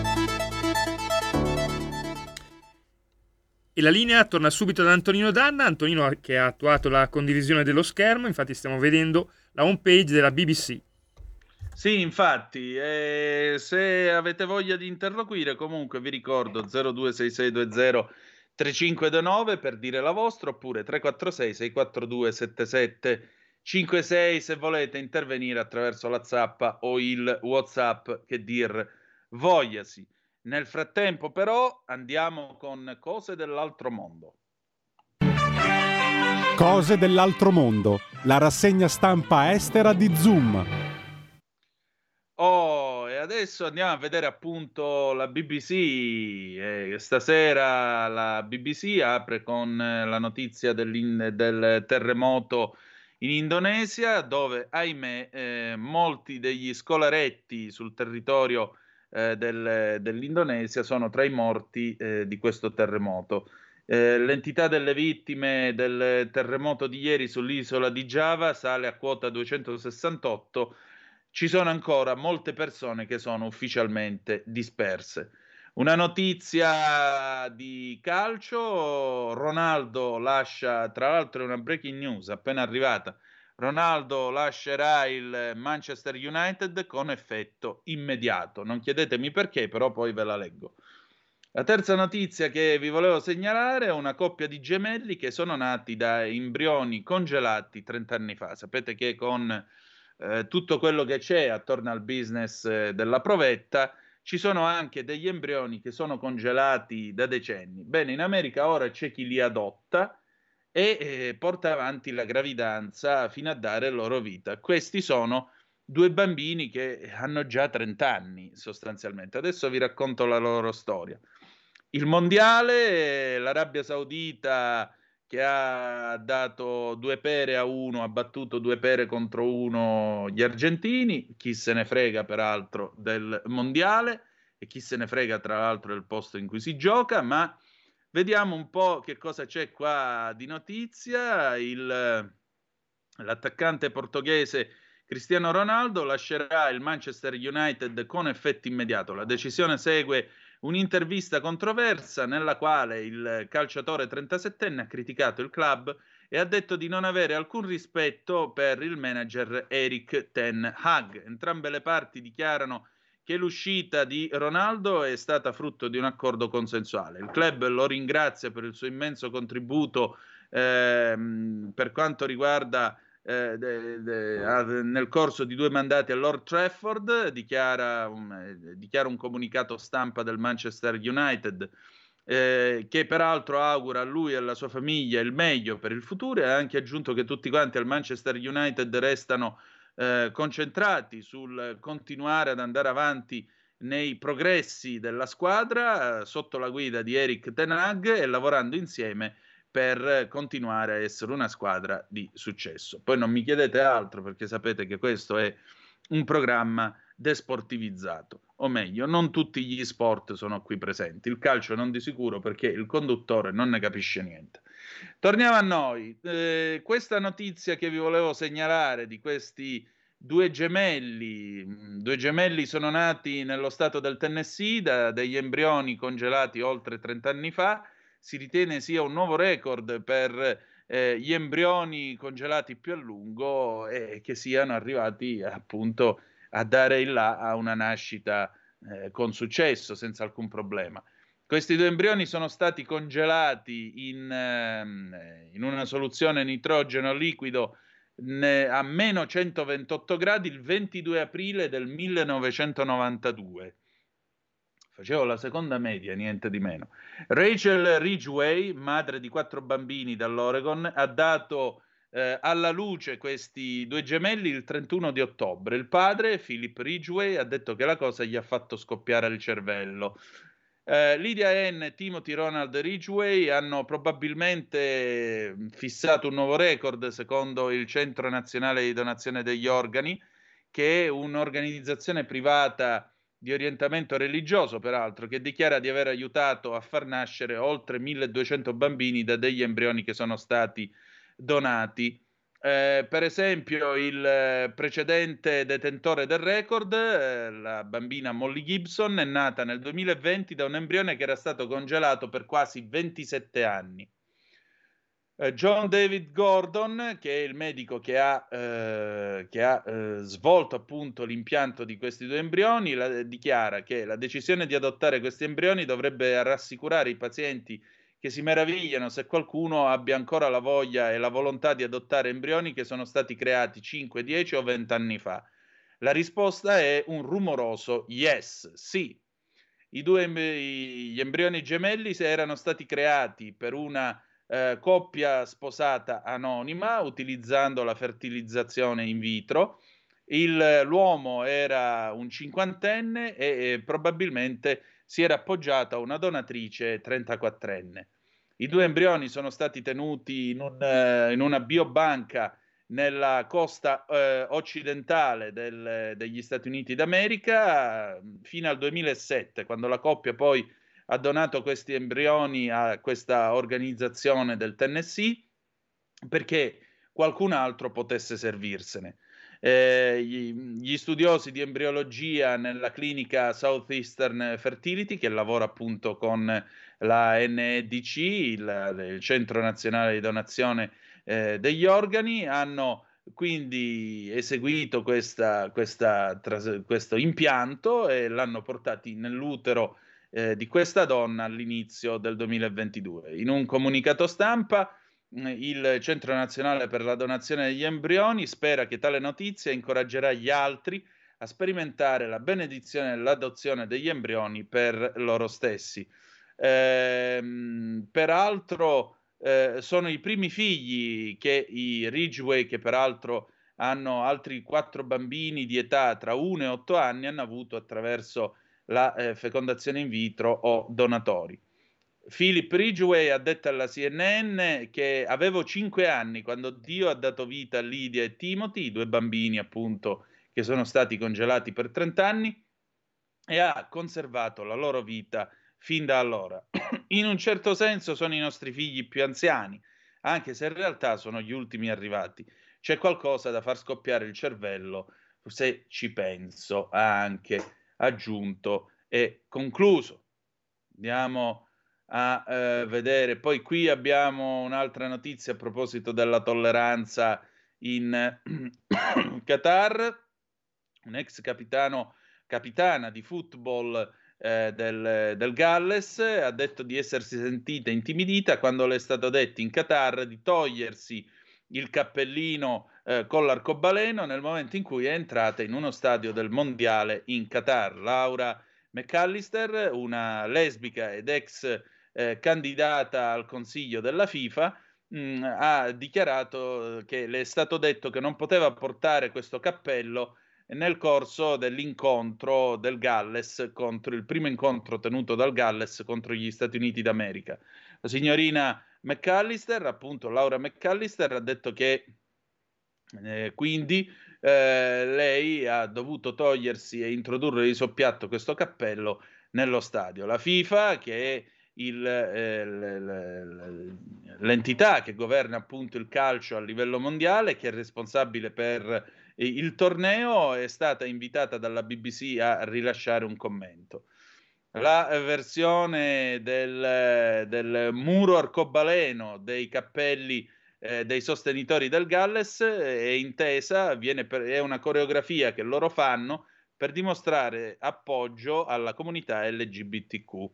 S2: E la linea torna subito da Antonino Danna, Antonino che ha attuato la condivisione dello schermo, infatti stiamo vedendo la home page della BBC.
S3: Sì, infatti, eh, se avete voglia di interloquire, comunque vi ricordo 026620 3529 per dire la vostra, oppure 346 642 7756 se volete intervenire attraverso la zappa o il WhatsApp che dir vogliasi. Nel frattempo, però, andiamo con cose dell'altro mondo.
S1: Cose dell'altro mondo, la rassegna stampa estera di Zoom.
S3: Oh, e adesso andiamo a vedere appunto la BBC. Eh, stasera la BBC apre con eh, la notizia del terremoto in Indonesia, dove, ahimè, eh, molti degli scolaretti sul territorio eh, del- dell'Indonesia sono tra i morti eh, di questo terremoto. Eh, l'entità delle vittime del terremoto di ieri sull'isola di Java sale a quota 268 ci sono ancora molte persone che sono ufficialmente disperse. Una notizia di calcio, Ronaldo lascia, tra l'altro è una breaking news appena arrivata, Ronaldo lascerà il Manchester United con effetto immediato. Non chiedetemi perché, però poi ve la leggo. La terza notizia che vi volevo segnalare è una coppia di gemelli che sono nati da embrioni congelati 30 anni fa. Sapete che con eh, tutto quello che c'è attorno al business eh, della provetta, ci sono anche degli embrioni che sono congelati da decenni. Bene, in America ora c'è chi li adotta e eh, porta avanti la gravidanza fino a dare loro vita. Questi sono due bambini che hanno già 30 anni sostanzialmente. Adesso vi racconto la loro storia. Il mondiale, l'Arabia Saudita che ha dato due pere a uno, ha battuto due pere contro uno gli argentini, chi se ne frega peraltro del mondiale e chi se ne frega tra l'altro del posto in cui si gioca, ma vediamo un po' che cosa c'è qua di notizia. Il, l'attaccante portoghese Cristiano Ronaldo lascerà il Manchester United con effetto immediato. La decisione segue un'intervista controversa nella quale il calciatore 37enne ha criticato il club e ha detto di non avere alcun rispetto per il manager Eric Ten Hag. Entrambe le parti dichiarano che l'uscita di Ronaldo è stata frutto di un accordo consensuale. Il club lo ringrazia per il suo immenso contributo ehm, per quanto riguarda eh, de, de, a, nel corso di due mandati a Lord Trafford, dichiara un, eh, dichiara un comunicato stampa del Manchester United eh, che peraltro augura a lui e alla sua famiglia il meglio per il futuro e ha anche aggiunto che tutti quanti al Manchester United restano eh, concentrati sul continuare ad andare avanti nei progressi della squadra eh, sotto la guida di Eric Ten Hag e lavorando insieme per continuare a essere una squadra di successo. Poi non mi chiedete altro perché sapete che questo è un programma desportivizzato, o meglio, non tutti gli sport sono qui presenti. Il calcio non di sicuro perché il conduttore non ne capisce niente. Torniamo a noi. Eh, questa notizia che vi volevo segnalare di questi due gemelli, due gemelli sono nati nello stato del Tennessee da degli embrioni congelati oltre 30 anni fa si ritiene sia un nuovo record per eh, gli embrioni congelati più a lungo e che siano arrivati appunto a dare il là a una nascita eh, con successo, senza alcun problema. Questi due embrioni sono stati congelati in, ehm, in una soluzione nitrogeno liquido ne, a meno 128 gradi il 22 aprile del 1992 facevo la seconda media, niente di meno. Rachel Ridgway, madre di quattro bambini dall'Oregon, ha dato eh, alla luce questi due gemelli il 31 di ottobre. Il padre, Philip Ridgway, ha detto che la cosa gli ha fatto scoppiare il cervello. Eh, Lydia N e Timothy Ronald Ridgway hanno probabilmente fissato un nuovo record secondo il Centro Nazionale di Donazione degli Organi, che è un'organizzazione privata di orientamento religioso, peraltro, che dichiara di aver aiutato a far nascere oltre 1200 bambini da degli embrioni che sono stati donati. Eh, per esempio, il eh, precedente detentore del record, eh, la bambina Molly Gibson, è nata nel 2020 da un embrione che era stato congelato per quasi 27 anni. Eh, John David Gordon, che è il medico che ha, che ha svolto appunto l'impianto di questi due embrioni, la, dichiara che la decisione di adottare questi embrioni dovrebbe rassicurare i pazienti che si meravigliano se qualcuno abbia ancora la voglia e la volontà di adottare embrioni che sono stati creati 5, 10 o 20 anni fa. La risposta è un rumoroso yes, sì. Due gli embrioni gemelli erano stati creati per una eh, coppia sposata anonima utilizzando la fertilizzazione in vitro. Il, l'uomo era un cinquantenne e, e probabilmente si era appoggiata a una donatrice 34enne. I due embrioni sono stati tenuti in, un, eh, in una biobanca nella costa eh, occidentale del, degli Stati Uniti d'America fino al 2007, quando la coppia poi ha donato questi embrioni a questa organizzazione del Tennessee perché qualcun altro potesse servirsene. Eh, gli, gli, studiosi di embriologia nella clinica Southeastern Fertility, che lavora appunto con la NEDC, il, il Centro Nazionale di Donazione eh, degli Organi, hanno quindi eseguito questa, questa, tras- questo impianto e l'hanno portati nell'utero eh, di questa donna all'inizio del 2022. In un comunicato stampa il Centro Nazionale per la Donazione degli Embrioni spera che tale notizia incoraggerà gli altri a sperimentare la benedizione dell'adozione degli embrioni per loro stessi. Ehm, peraltro eh, sono i primi figli che i Ridgeway, che peraltro hanno altri quattro bambini di età tra 1 e 8 anni, hanno avuto attraverso la eh, fecondazione in vitro o donatori. Philip Ridgway ha detto alla CNN che avevo 5 anni quando Dio ha dato vita a Lydia e Timothy, i due bambini appunto che sono stati congelati per 30 anni, e ha conservato la loro vita fin da allora. In un certo senso sono i nostri figli più anziani, anche se in realtà sono gli ultimi arrivati. C'è qualcosa da far scoppiare il cervello, se ci penso, ha anche aggiunto e concluso. Andiamo a eh, vedere. Poi qui abbiamo un'altra notizia a proposito della tolleranza in Qatar. Un ex capitano, capitana di football eh, del, del, Galles ha detto di essersi sentita intimidita quando le è stato detto in Qatar di togliersi il cappellino eh, con l'arcobaleno nel momento in cui è entrata in uno stadio del mondiale in Qatar. Laura McAllister, una lesbica ed ex eh, candidata al consiglio della FIFA, mh, mm, ha dichiarato che le è stato detto che non poteva portare questo cappello nel corso dell'incontro del Galles contro il primo incontro tenuto dal Galles contro gli Stati Uniti d'America. La signorina McAllister, appunto Laura McAllister, ha detto che eh, quindi eh, lei ha dovuto togliersi e introdurre di soppiatto questo cappello nello stadio. La FIFA, che è il, eh, l'entità che governa appunto il calcio a livello mondiale, che è responsabile per eh, il torneo, è stata invitata dalla BBC a rilasciare un commento. La versione del, del muro arcobaleno dei cappelli eh, dei sostenitori del Galles è intesa, per, è una coreografia che loro fanno per dimostrare appoggio alla comunità LGBTQ.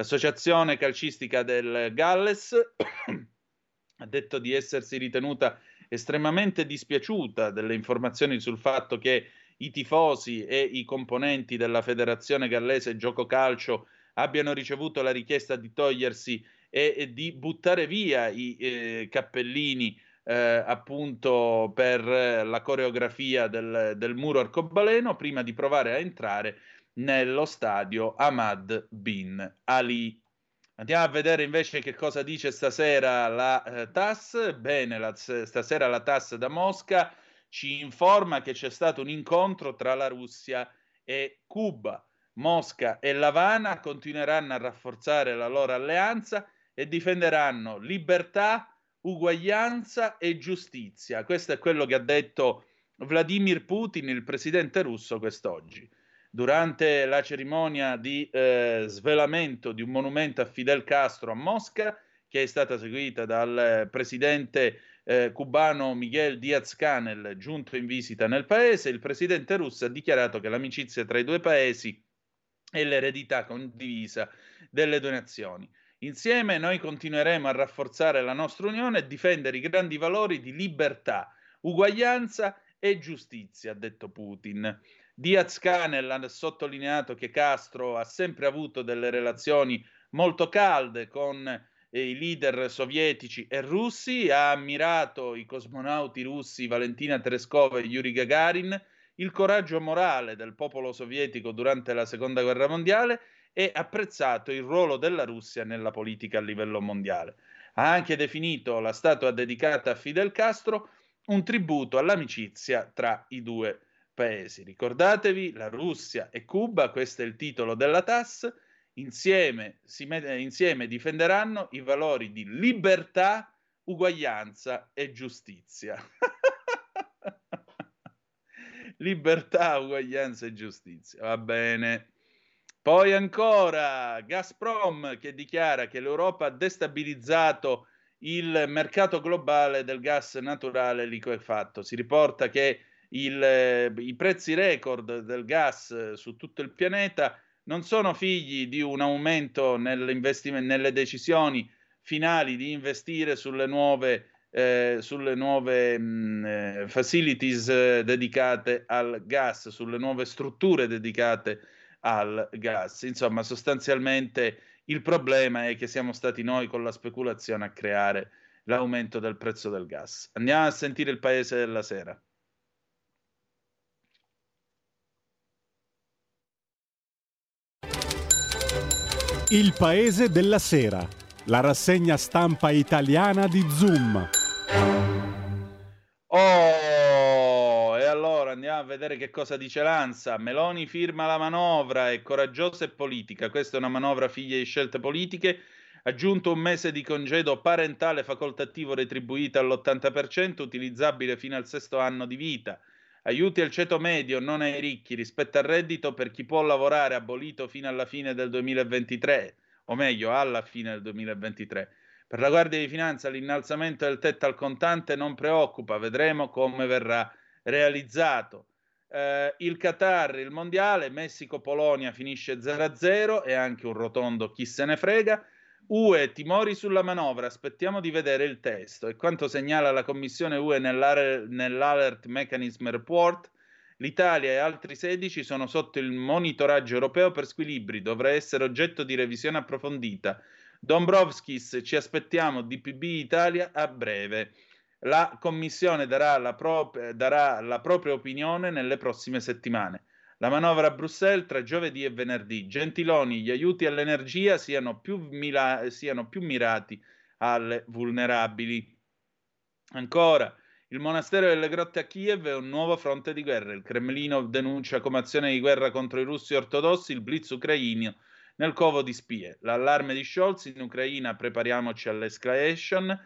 S3: L'associazione calcistica del Galles ha detto di essersi ritenuta estremamente dispiaciuta delle informazioni sul fatto che i tifosi e i componenti della Federazione Gallese Gioco Calcio abbiano ricevuto la richiesta di togliersi e, e di buttare via i eh, cappellini eh, appunto per la coreografia del, del muro arcobaleno prima di provare a entrare nello stadio Ahmad bin Ali. Andiamo a vedere invece che cosa dice stasera la eh, TAS. Bene, la, stasera la TAS da Mosca ci informa che c'è stato un incontro tra la Russia e Cuba. Mosca e L'Havana continueranno a rafforzare la loro alleanza e difenderanno libertà, uguaglianza e giustizia. Questo è quello che ha detto Vladimir Putin, il presidente russo, quest'oggi. Durante la cerimonia di eh, svelamento di un monumento a Fidel Castro a Mosca, che è stata seguita dal presidente eh, cubano Miguel Diaz-Canel, giunto in visita nel paese, il presidente russo ha dichiarato che l'amicizia tra i due paesi è l'eredità condivisa delle due nazioni. Insieme noi continueremo a rafforzare la nostra unione e difendere i grandi valori di libertà, uguaglianza e giustizia, ha detto Putin. Diaz-Canel ha sottolineato che Castro ha sempre avuto delle relazioni molto calde con eh, i leader sovietici e russi, ha ammirato i cosmonauti russi Valentina Tereskova e Yuri Gagarin, il coraggio morale del popolo sovietico durante la seconda guerra mondiale e apprezzato il ruolo della Russia nella politica a livello mondiale. Ha anche definito la statua dedicata a Fidel Castro un tributo all'amicizia tra i due paesi. Ricordatevi, la Russia e Cuba, questo è il titolo della TAS, insieme, met- insieme difenderanno i valori di libertà, uguaglianza e giustizia. libertà, uguaglianza e giustizia. Va bene. Poi ancora Gazprom che dichiara che l'Europa ha destabilizzato il mercato globale del gas naturale liquefatto. Si riporta che il, i prezzi record del gas su tutto il pianeta non sono figli di un aumento nelle decisioni finali di investire sulle nuove, eh, sulle nuove mh, eh, facilities eh, dedicate al gas, sulle nuove strutture dedicate al gas. Insomma, sostanzialmente il problema è che siamo stati noi con la speculazione a creare l'aumento del prezzo del gas. Andiamo a sentire il paese della sera.
S1: Il paese della sera, la rassegna stampa italiana di Zoom.
S3: Oh, e allora andiamo a vedere che cosa dice Lanza. Meloni firma la manovra, è coraggiosa e politica. Questa è una manovra figlia di scelte politiche. Aggiunto un mese di congedo parentale facoltativo retribuito all'80%, utilizzabile fino al sesto anno di vita. Aiuti al ceto medio, non ai ricchi, rispetto al reddito per chi può lavorare, abolito fino alla fine del 2023, o meglio, alla fine del 2023. Per la Guardia di Finanza l'innalzamento del tetto al contante non preoccupa, vedremo come verrà realizzato. Eh, il Qatar, il Mondiale, Messico-Polonia finisce 0-0 e anche un rotondo chi se ne frega. UE, timori sulla manovra, aspettiamo di vedere il testo. E quanto segnala la Commissione UE nell'alert, Mechanism Report, l'Italia e altri 16 sono sotto il monitoraggio europeo per squilibri, dovrà essere oggetto di revisione approfondita. Dombrovskis, ci aspettiamo DPB Italia a breve. La Commissione darà la, prop- darà la propria opinione nelle prossime settimane. La manovra a Bruxelles tra giovedì e venerdì. Gentiloni, gli aiuti all'energia siano più, mila- siano più mirati alle vulnerabili. Ancora, il monastero delle grotte a Kiev è un nuovo fronte di guerra. Il Cremlino denuncia come azione di guerra contro i russi ortodossi il blitz ucraino nel covo di spie. L'allarme di Scholz in Ucraina, prepariamoci all'escalation.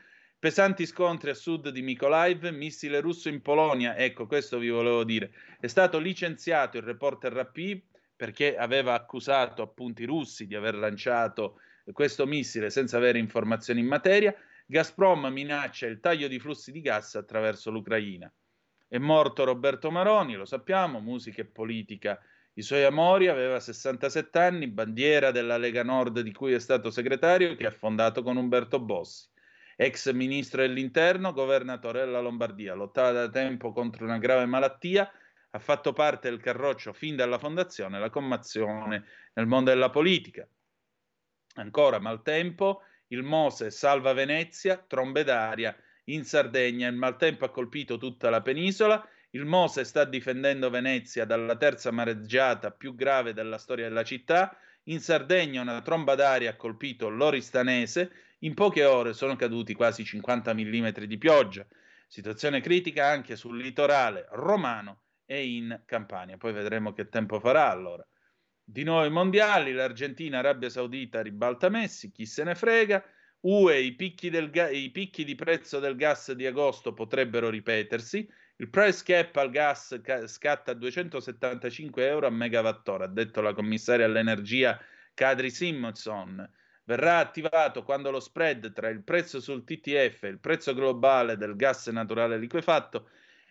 S3: Pesanti scontri a sud di Mykolaiv, missile russo in Polonia, ecco questo vi volevo dire. È stato licenziato il reporter RAP perché aveva accusato appunto i russi di aver lanciato questo missile senza avere informazioni in materia. Gazprom minaccia il taglio di flussi di gas attraverso l'Ucraina. È morto Roberto Maroni, lo sappiamo, musica e politica. I suoi amori aveva 67 anni, bandiera della Lega Nord di cui è stato segretario, che ha fondato con Umberto Bossi ex ministro dell'interno, governatore della Lombardia. Lottava da tempo contro una grave malattia, ha fatto parte del carroccio fin dalla fondazione, la commozione nel mondo della politica. Ancora maltempo, il Mose salva Venezia, trombe d'aria in Sardegna. Il maltempo ha colpito tutta la penisola. Il Mose sta difendendo Venezia dalla terza mareggiata più grave della storia della città. In Sardegna una tromba d'aria ha colpito l'Oristanese. In poche ore sono caduti quasi 50 mm di pioggia. Situazione critica anche sul litorale romano e in Campania. Poi vedremo che tempo farà allora. Di nuovo i mondiali, l'Argentina, Arabia Saudita ribalta Messi, chi se ne frega. UE, i picchi, ga- i picchi di prezzo del gas di agosto potrebbero ripetersi. Il price cap al gas ca- scatta a 275 euro a megawattora, ha detto la commissaria all'energia Kadri Simonson. Verrà attivato quando lo spread tra il prezzo sul TTF e il prezzo globale del gas naturale liquefatto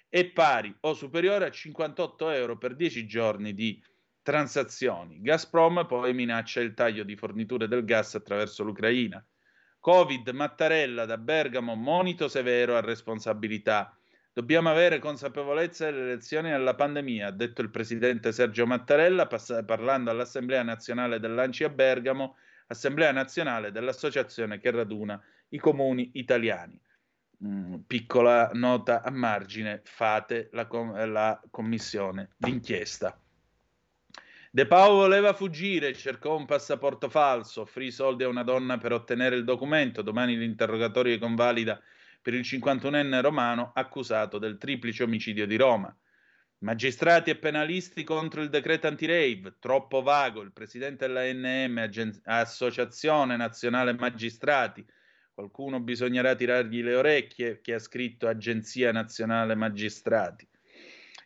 S3: è pari o superiore a 58 euro per 10 giorni di transazioni. Gazprom poi minaccia il taglio di forniture del gas attraverso l'Ucraina. Covid, Mattarella da Bergamo, monito severo a responsabilità. Dobbiamo avere consapevolezza delle elezioni alla pandemia, ha detto il presidente Sergio Mattarella pass- parlando all'Assemblea nazionale dell'Anci a Bergamo, Assemblea nazionale dell'associazione che raduna i comuni italiani. Mm, piccola nota a margine, fate la, com- la commissione d'inchiesta. De Paolo voleva fuggire, cercò un passaporto falso, offrì soldi a una donna per ottenere il documento. Domani l'interrogatorio convalida per il 51enne romano accusato del triplice omicidio di Roma. Magistrati e penalisti contro il decreto anti-rave, troppo vago. Il presidente dell'ANM, Associazione Nazionale Magistrati, qualcuno bisognerà tirargli le orecchie, che ha scritto Agenzia Nazionale Magistrati.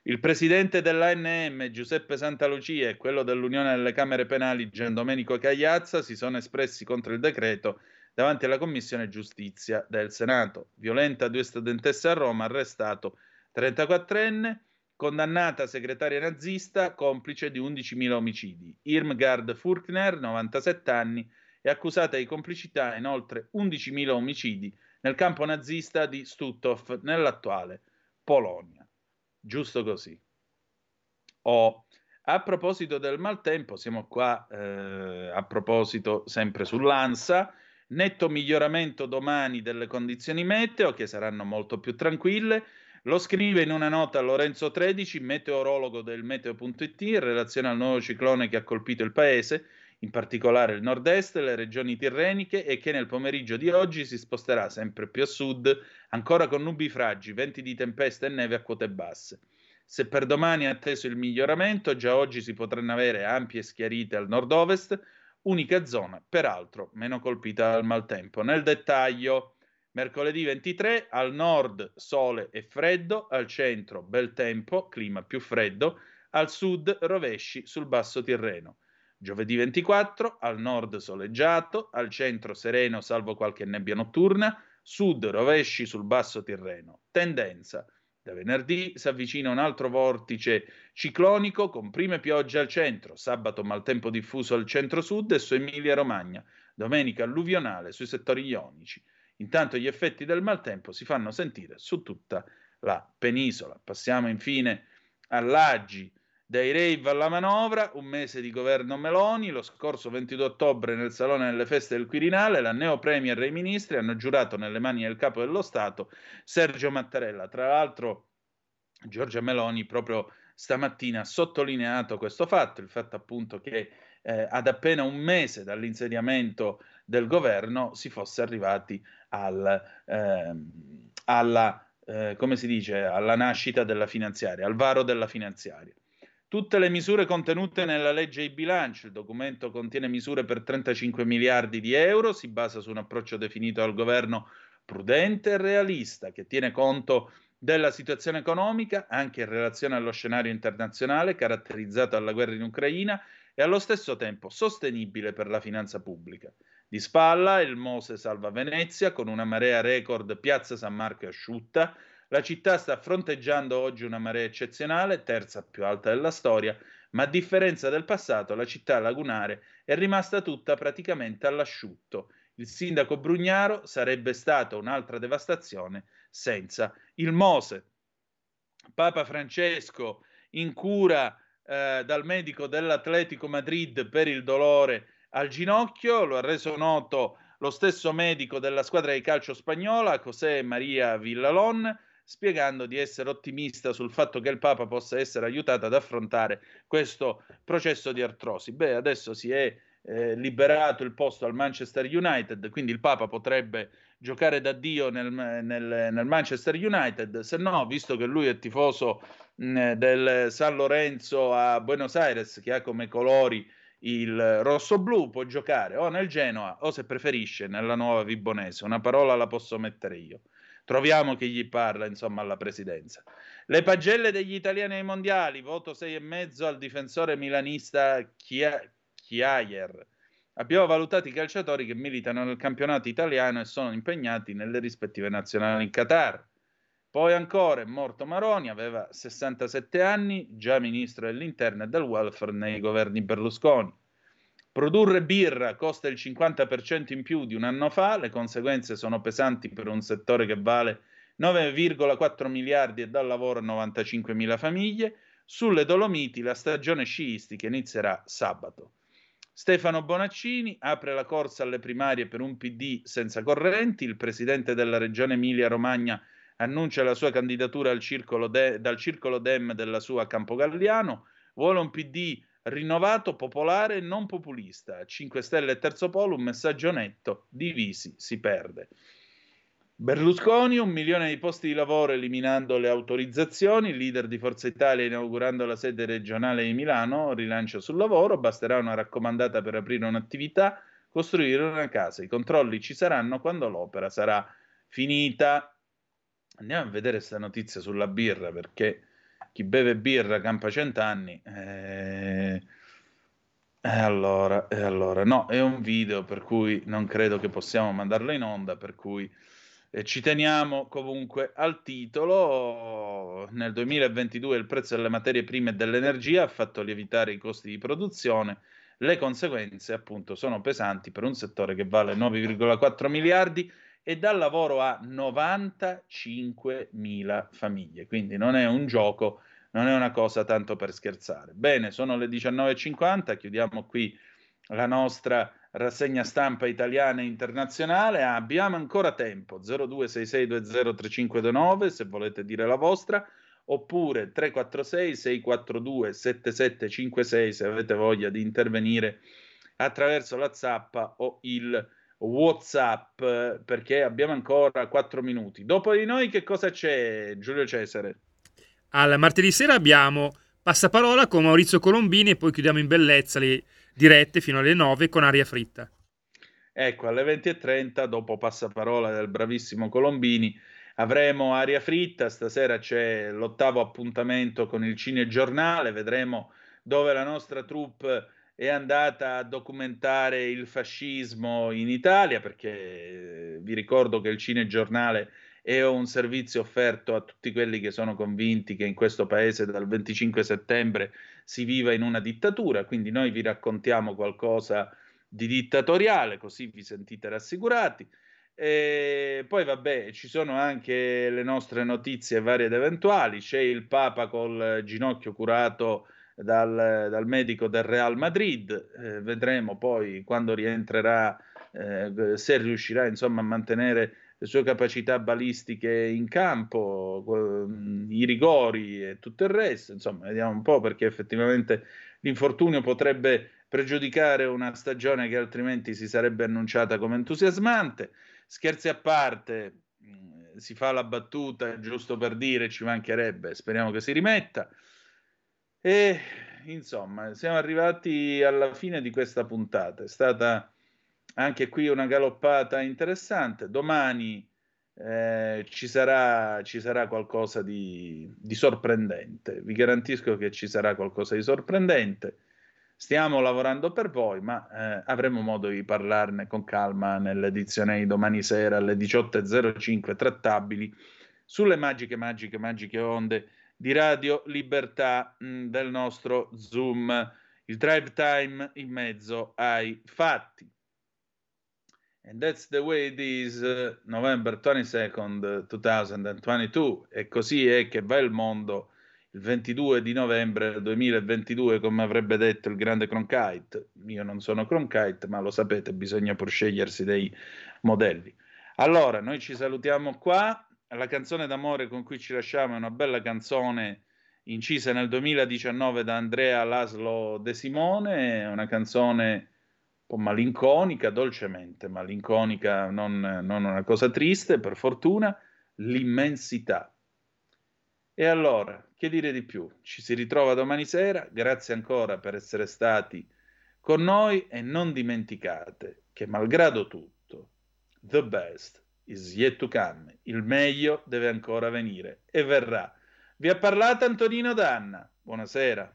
S3: Il presidente dell'ANM Giuseppe Santalucia e quello dell'Unione delle Camere Penali Gian Domenico Cagliazza si sono espressi contro il decreto davanti alla Commissione Giustizia del Senato. Violenta due studentesse a Roma, arrestato 34enne, condannata segretaria nazista, complice di 11.000 omicidi. Irmgard Furkner, 97 anni, è accusata di complicità in oltre 11.000 omicidi nel campo nazista di Stutthof, nell'attuale Polonia. Giusto così. Oh, a proposito del maltempo, siamo qua eh, a proposito sempre sull'ANSA. Netto miglioramento domani delle condizioni meteo, che saranno molto più tranquille. Lo scrive in una nota Lorenzo 13, meteorologo del meteo.it, in relazione al nuovo ciclone che ha colpito il paese, in particolare il nord-est, le regioni tirreniche, e che nel pomeriggio di oggi si sposterà sempre più a sud, ancora con nubi fragi, venti di tempesta e neve a quote basse. Se per domani è atteso il miglioramento, già oggi si potranno avere ampie schiarite al nord-ovest, unica zona, peraltro, meno colpita dal maltempo. Nel dettaglio, mercoledì 23 al nord sole e freddo, al centro bel tempo, clima più freddo, al sud rovesci sul basso Tirreno. Giovedì 24 al nord soleggiato, al centro sereno salvo qualche nebbia notturna, sud rovesci sul basso Tirreno. Tendenza da venerdì si avvicina un altro vortice ciclonico con prime piogge al centro, sabato maltempo diffuso al centro-sud e su Emilia-Romagna, domenica alluvionale sui settori ionici. Intanto gli effetti del maltempo si fanno sentire su tutta la penisola. Passiamo infine all'Aggi. Dai rave alla manovra, un mese di governo Meloni, lo scorso 22 ottobre nel Salone delle Feste del Quirinale, la neo premier e i ministri hanno giurato nelle mani del capo dello Stato, Sergio Mattarella. Tra l'altro, Giorgia Meloni proprio stamattina ha sottolineato questo fatto, il fatto appunto che eh, ad appena un mese dall'insediamento del governo si fosse arrivati al, ehm, alla, eh, come si dice, alla nascita della finanziaria, al varo della finanziaria. Tutte le misure contenute nella legge di bilancio, il documento contiene misure per 35 miliardi di euro, si basa su un approccio definito dal governo prudente e realista che tiene conto della situazione economica anche in relazione allo scenario internazionale caratterizzato dalla guerra in Ucraina e allo stesso tempo sostenibile per la finanza pubblica. Di spalla il Mose salva Venezia con una marea record Piazza San Marco asciutta, la città sta fronteggiando oggi una marea eccezionale, terza più alta della storia, ma a differenza del passato la città lagunare è rimasta tutta praticamente all'asciutto. Il sindaco Brugnaro sarebbe stata un'altra devastazione senza il Mose. Papa Francesco in cura eh, dal medico dell'Atletico Madrid per il dolore al ginocchio, lo ha reso noto lo stesso medico della squadra di calcio spagnola, José Maria Villalon, spiegando di essere ottimista sul fatto che il Papa possa essere aiutato ad affrontare questo processo di artrosi. Beh, adesso si è eh, liberato il posto al Manchester United, quindi il Papa potrebbe giocare da Dio nel, nel, nel Manchester United, se no, visto che lui è tifoso mh, del San Lorenzo a Buenos Aires, che ha come colori il rosso-blu, può giocare o nel Genoa o se preferisce nella nuova Vibonese. Una parola la posso mettere io. Troviamo chi gli parla, insomma, alla presidenza. Le pagelle degli italiani ai mondiali, voto 6,5 al difensore milanista Chiayer. Abbiamo valutato i calciatori che militano nel campionato italiano e sono impegnati nelle rispettive nazionali in Qatar. Poi ancora è morto Maroni, aveva 67 anni, già ministro dell'interno e del welfare nei governi Berlusconi. Produrre birra costa il 50% in più di un anno fa, le conseguenze sono pesanti per un settore che vale 9,4 miliardi e dà lavoro a 95 mila famiglie. Sulle Dolomiti la stagione sciistica inizierà sabato. Stefano Bonaccini apre la corsa alle primarie per un PD senza correnti, il presidente della regione Emilia-Romagna annuncia la sua candidatura circolo de- dal circolo Dem della sua Campogalliano, vuole un PD rinnovato, popolare e non populista. 5 Stelle e Terzo Polo, un messaggio netto, divisi si perde. Berlusconi, un milione di posti di lavoro eliminando le autorizzazioni, il leader di Forza Italia inaugurando la sede regionale di Milano, rilancio sul lavoro, basterà una raccomandata per aprire un'attività, costruire una casa, i controlli ci saranno quando l'opera sarà finita. Andiamo a vedere questa notizia sulla birra perché chi beve birra campa cent'anni. Eh... E allora, e allora, no, è un video per cui non credo che possiamo mandarlo in onda, per cui eh, ci teniamo comunque al titolo. Nel 2022 il prezzo delle materie prime e dell'energia ha fatto lievitare i costi di produzione. Le conseguenze, appunto, sono pesanti per un settore che vale 9,4 miliardi e dà lavoro a 95.000 famiglie. Quindi non è un gioco, non è una cosa tanto per scherzare. Bene, sono le 19.50, chiudiamo qui la nostra rassegna stampa italiana e internazionale. Abbiamo ancora tempo 0266203529 se volete dire la vostra oppure 346 642 7756 se avete voglia di intervenire attraverso la zappa o il WhatsApp perché abbiamo ancora 4 minuti. Dopo di noi che cosa c'è Giulio Cesare?
S2: Al martedì sera abbiamo Passaparola con Maurizio Colombini e poi chiudiamo in bellezza le dirette fino alle 9 con aria fritta.
S3: Ecco, alle 20.30, dopo passaparola del bravissimo Colombini, avremo aria fritta. Stasera c'è l'ottavo appuntamento con il Cinegiornale. Vedremo dove la nostra troupe è andata a documentare il fascismo in Italia, perché eh, vi ricordo che il Cinegiornale è un servizio offerto a tutti quelli che sono convinti che in questo paese dal 25 settembre si viva in una dittatura, quindi noi vi raccontiamo qualcosa di dittatoriale, così vi sentite rassicurati. E poi vabbè, ci sono anche le nostre notizie varie ed eventuali, c'è il Papa col ginocchio curato dal, dal medico del Real Madrid, eh, vedremo poi quando rientrerà, eh, se riuscirà insomma a mantenere le sue capacità balistiche in campo, i rigori e tutto il resto, insomma, vediamo un po' perché effettivamente l'infortunio potrebbe pregiudicare una stagione che altrimenti si sarebbe annunciata come entusiasmante. Scherzi a parte, si fa la battuta giusto per dire, ci mancherebbe, speriamo che si rimetta. E insomma, siamo arrivati alla fine di questa puntata. È stata anche qui una galoppata interessante. Domani eh, ci, sarà, ci, sarà, qualcosa di, di, sorprendente. Vi garantisco che ci sarà qualcosa di sorprendente. Stiamo lavorando per voi, ma eh, avremo modo di parlarne con calma nell'edizione di domani sera alle 18.05 trattabili sulle magiche, magiche, magiche onde di Radio Libertà mh, del nostro Zoom, il drive time in mezzo ai fatti. And that's the way it is uh, November 22nd, 2022. E così è che va il mondo il 22 di novembre 2022, come avrebbe detto il grande Cronkite. Io non sono Cronkite, ma lo sapete, bisogna pur scegliersi dei modelli. Allora, noi ci salutiamo qua. La canzone d'amore con cui ci lasciamo è una bella canzone incisa nel 2019 da Andrea Laslo De Simone, una canzone po' malinconica, dolcemente malinconica, non, non una cosa triste, per fortuna, l'immensità. E allora, che dire di più? Ci si ritrova domani sera, grazie ancora per essere stati con noi e non dimenticate che malgrado tutto, the best is yet to come, il meglio deve ancora venire e verrà. Vi ha parlato Antonino Danna, buonasera.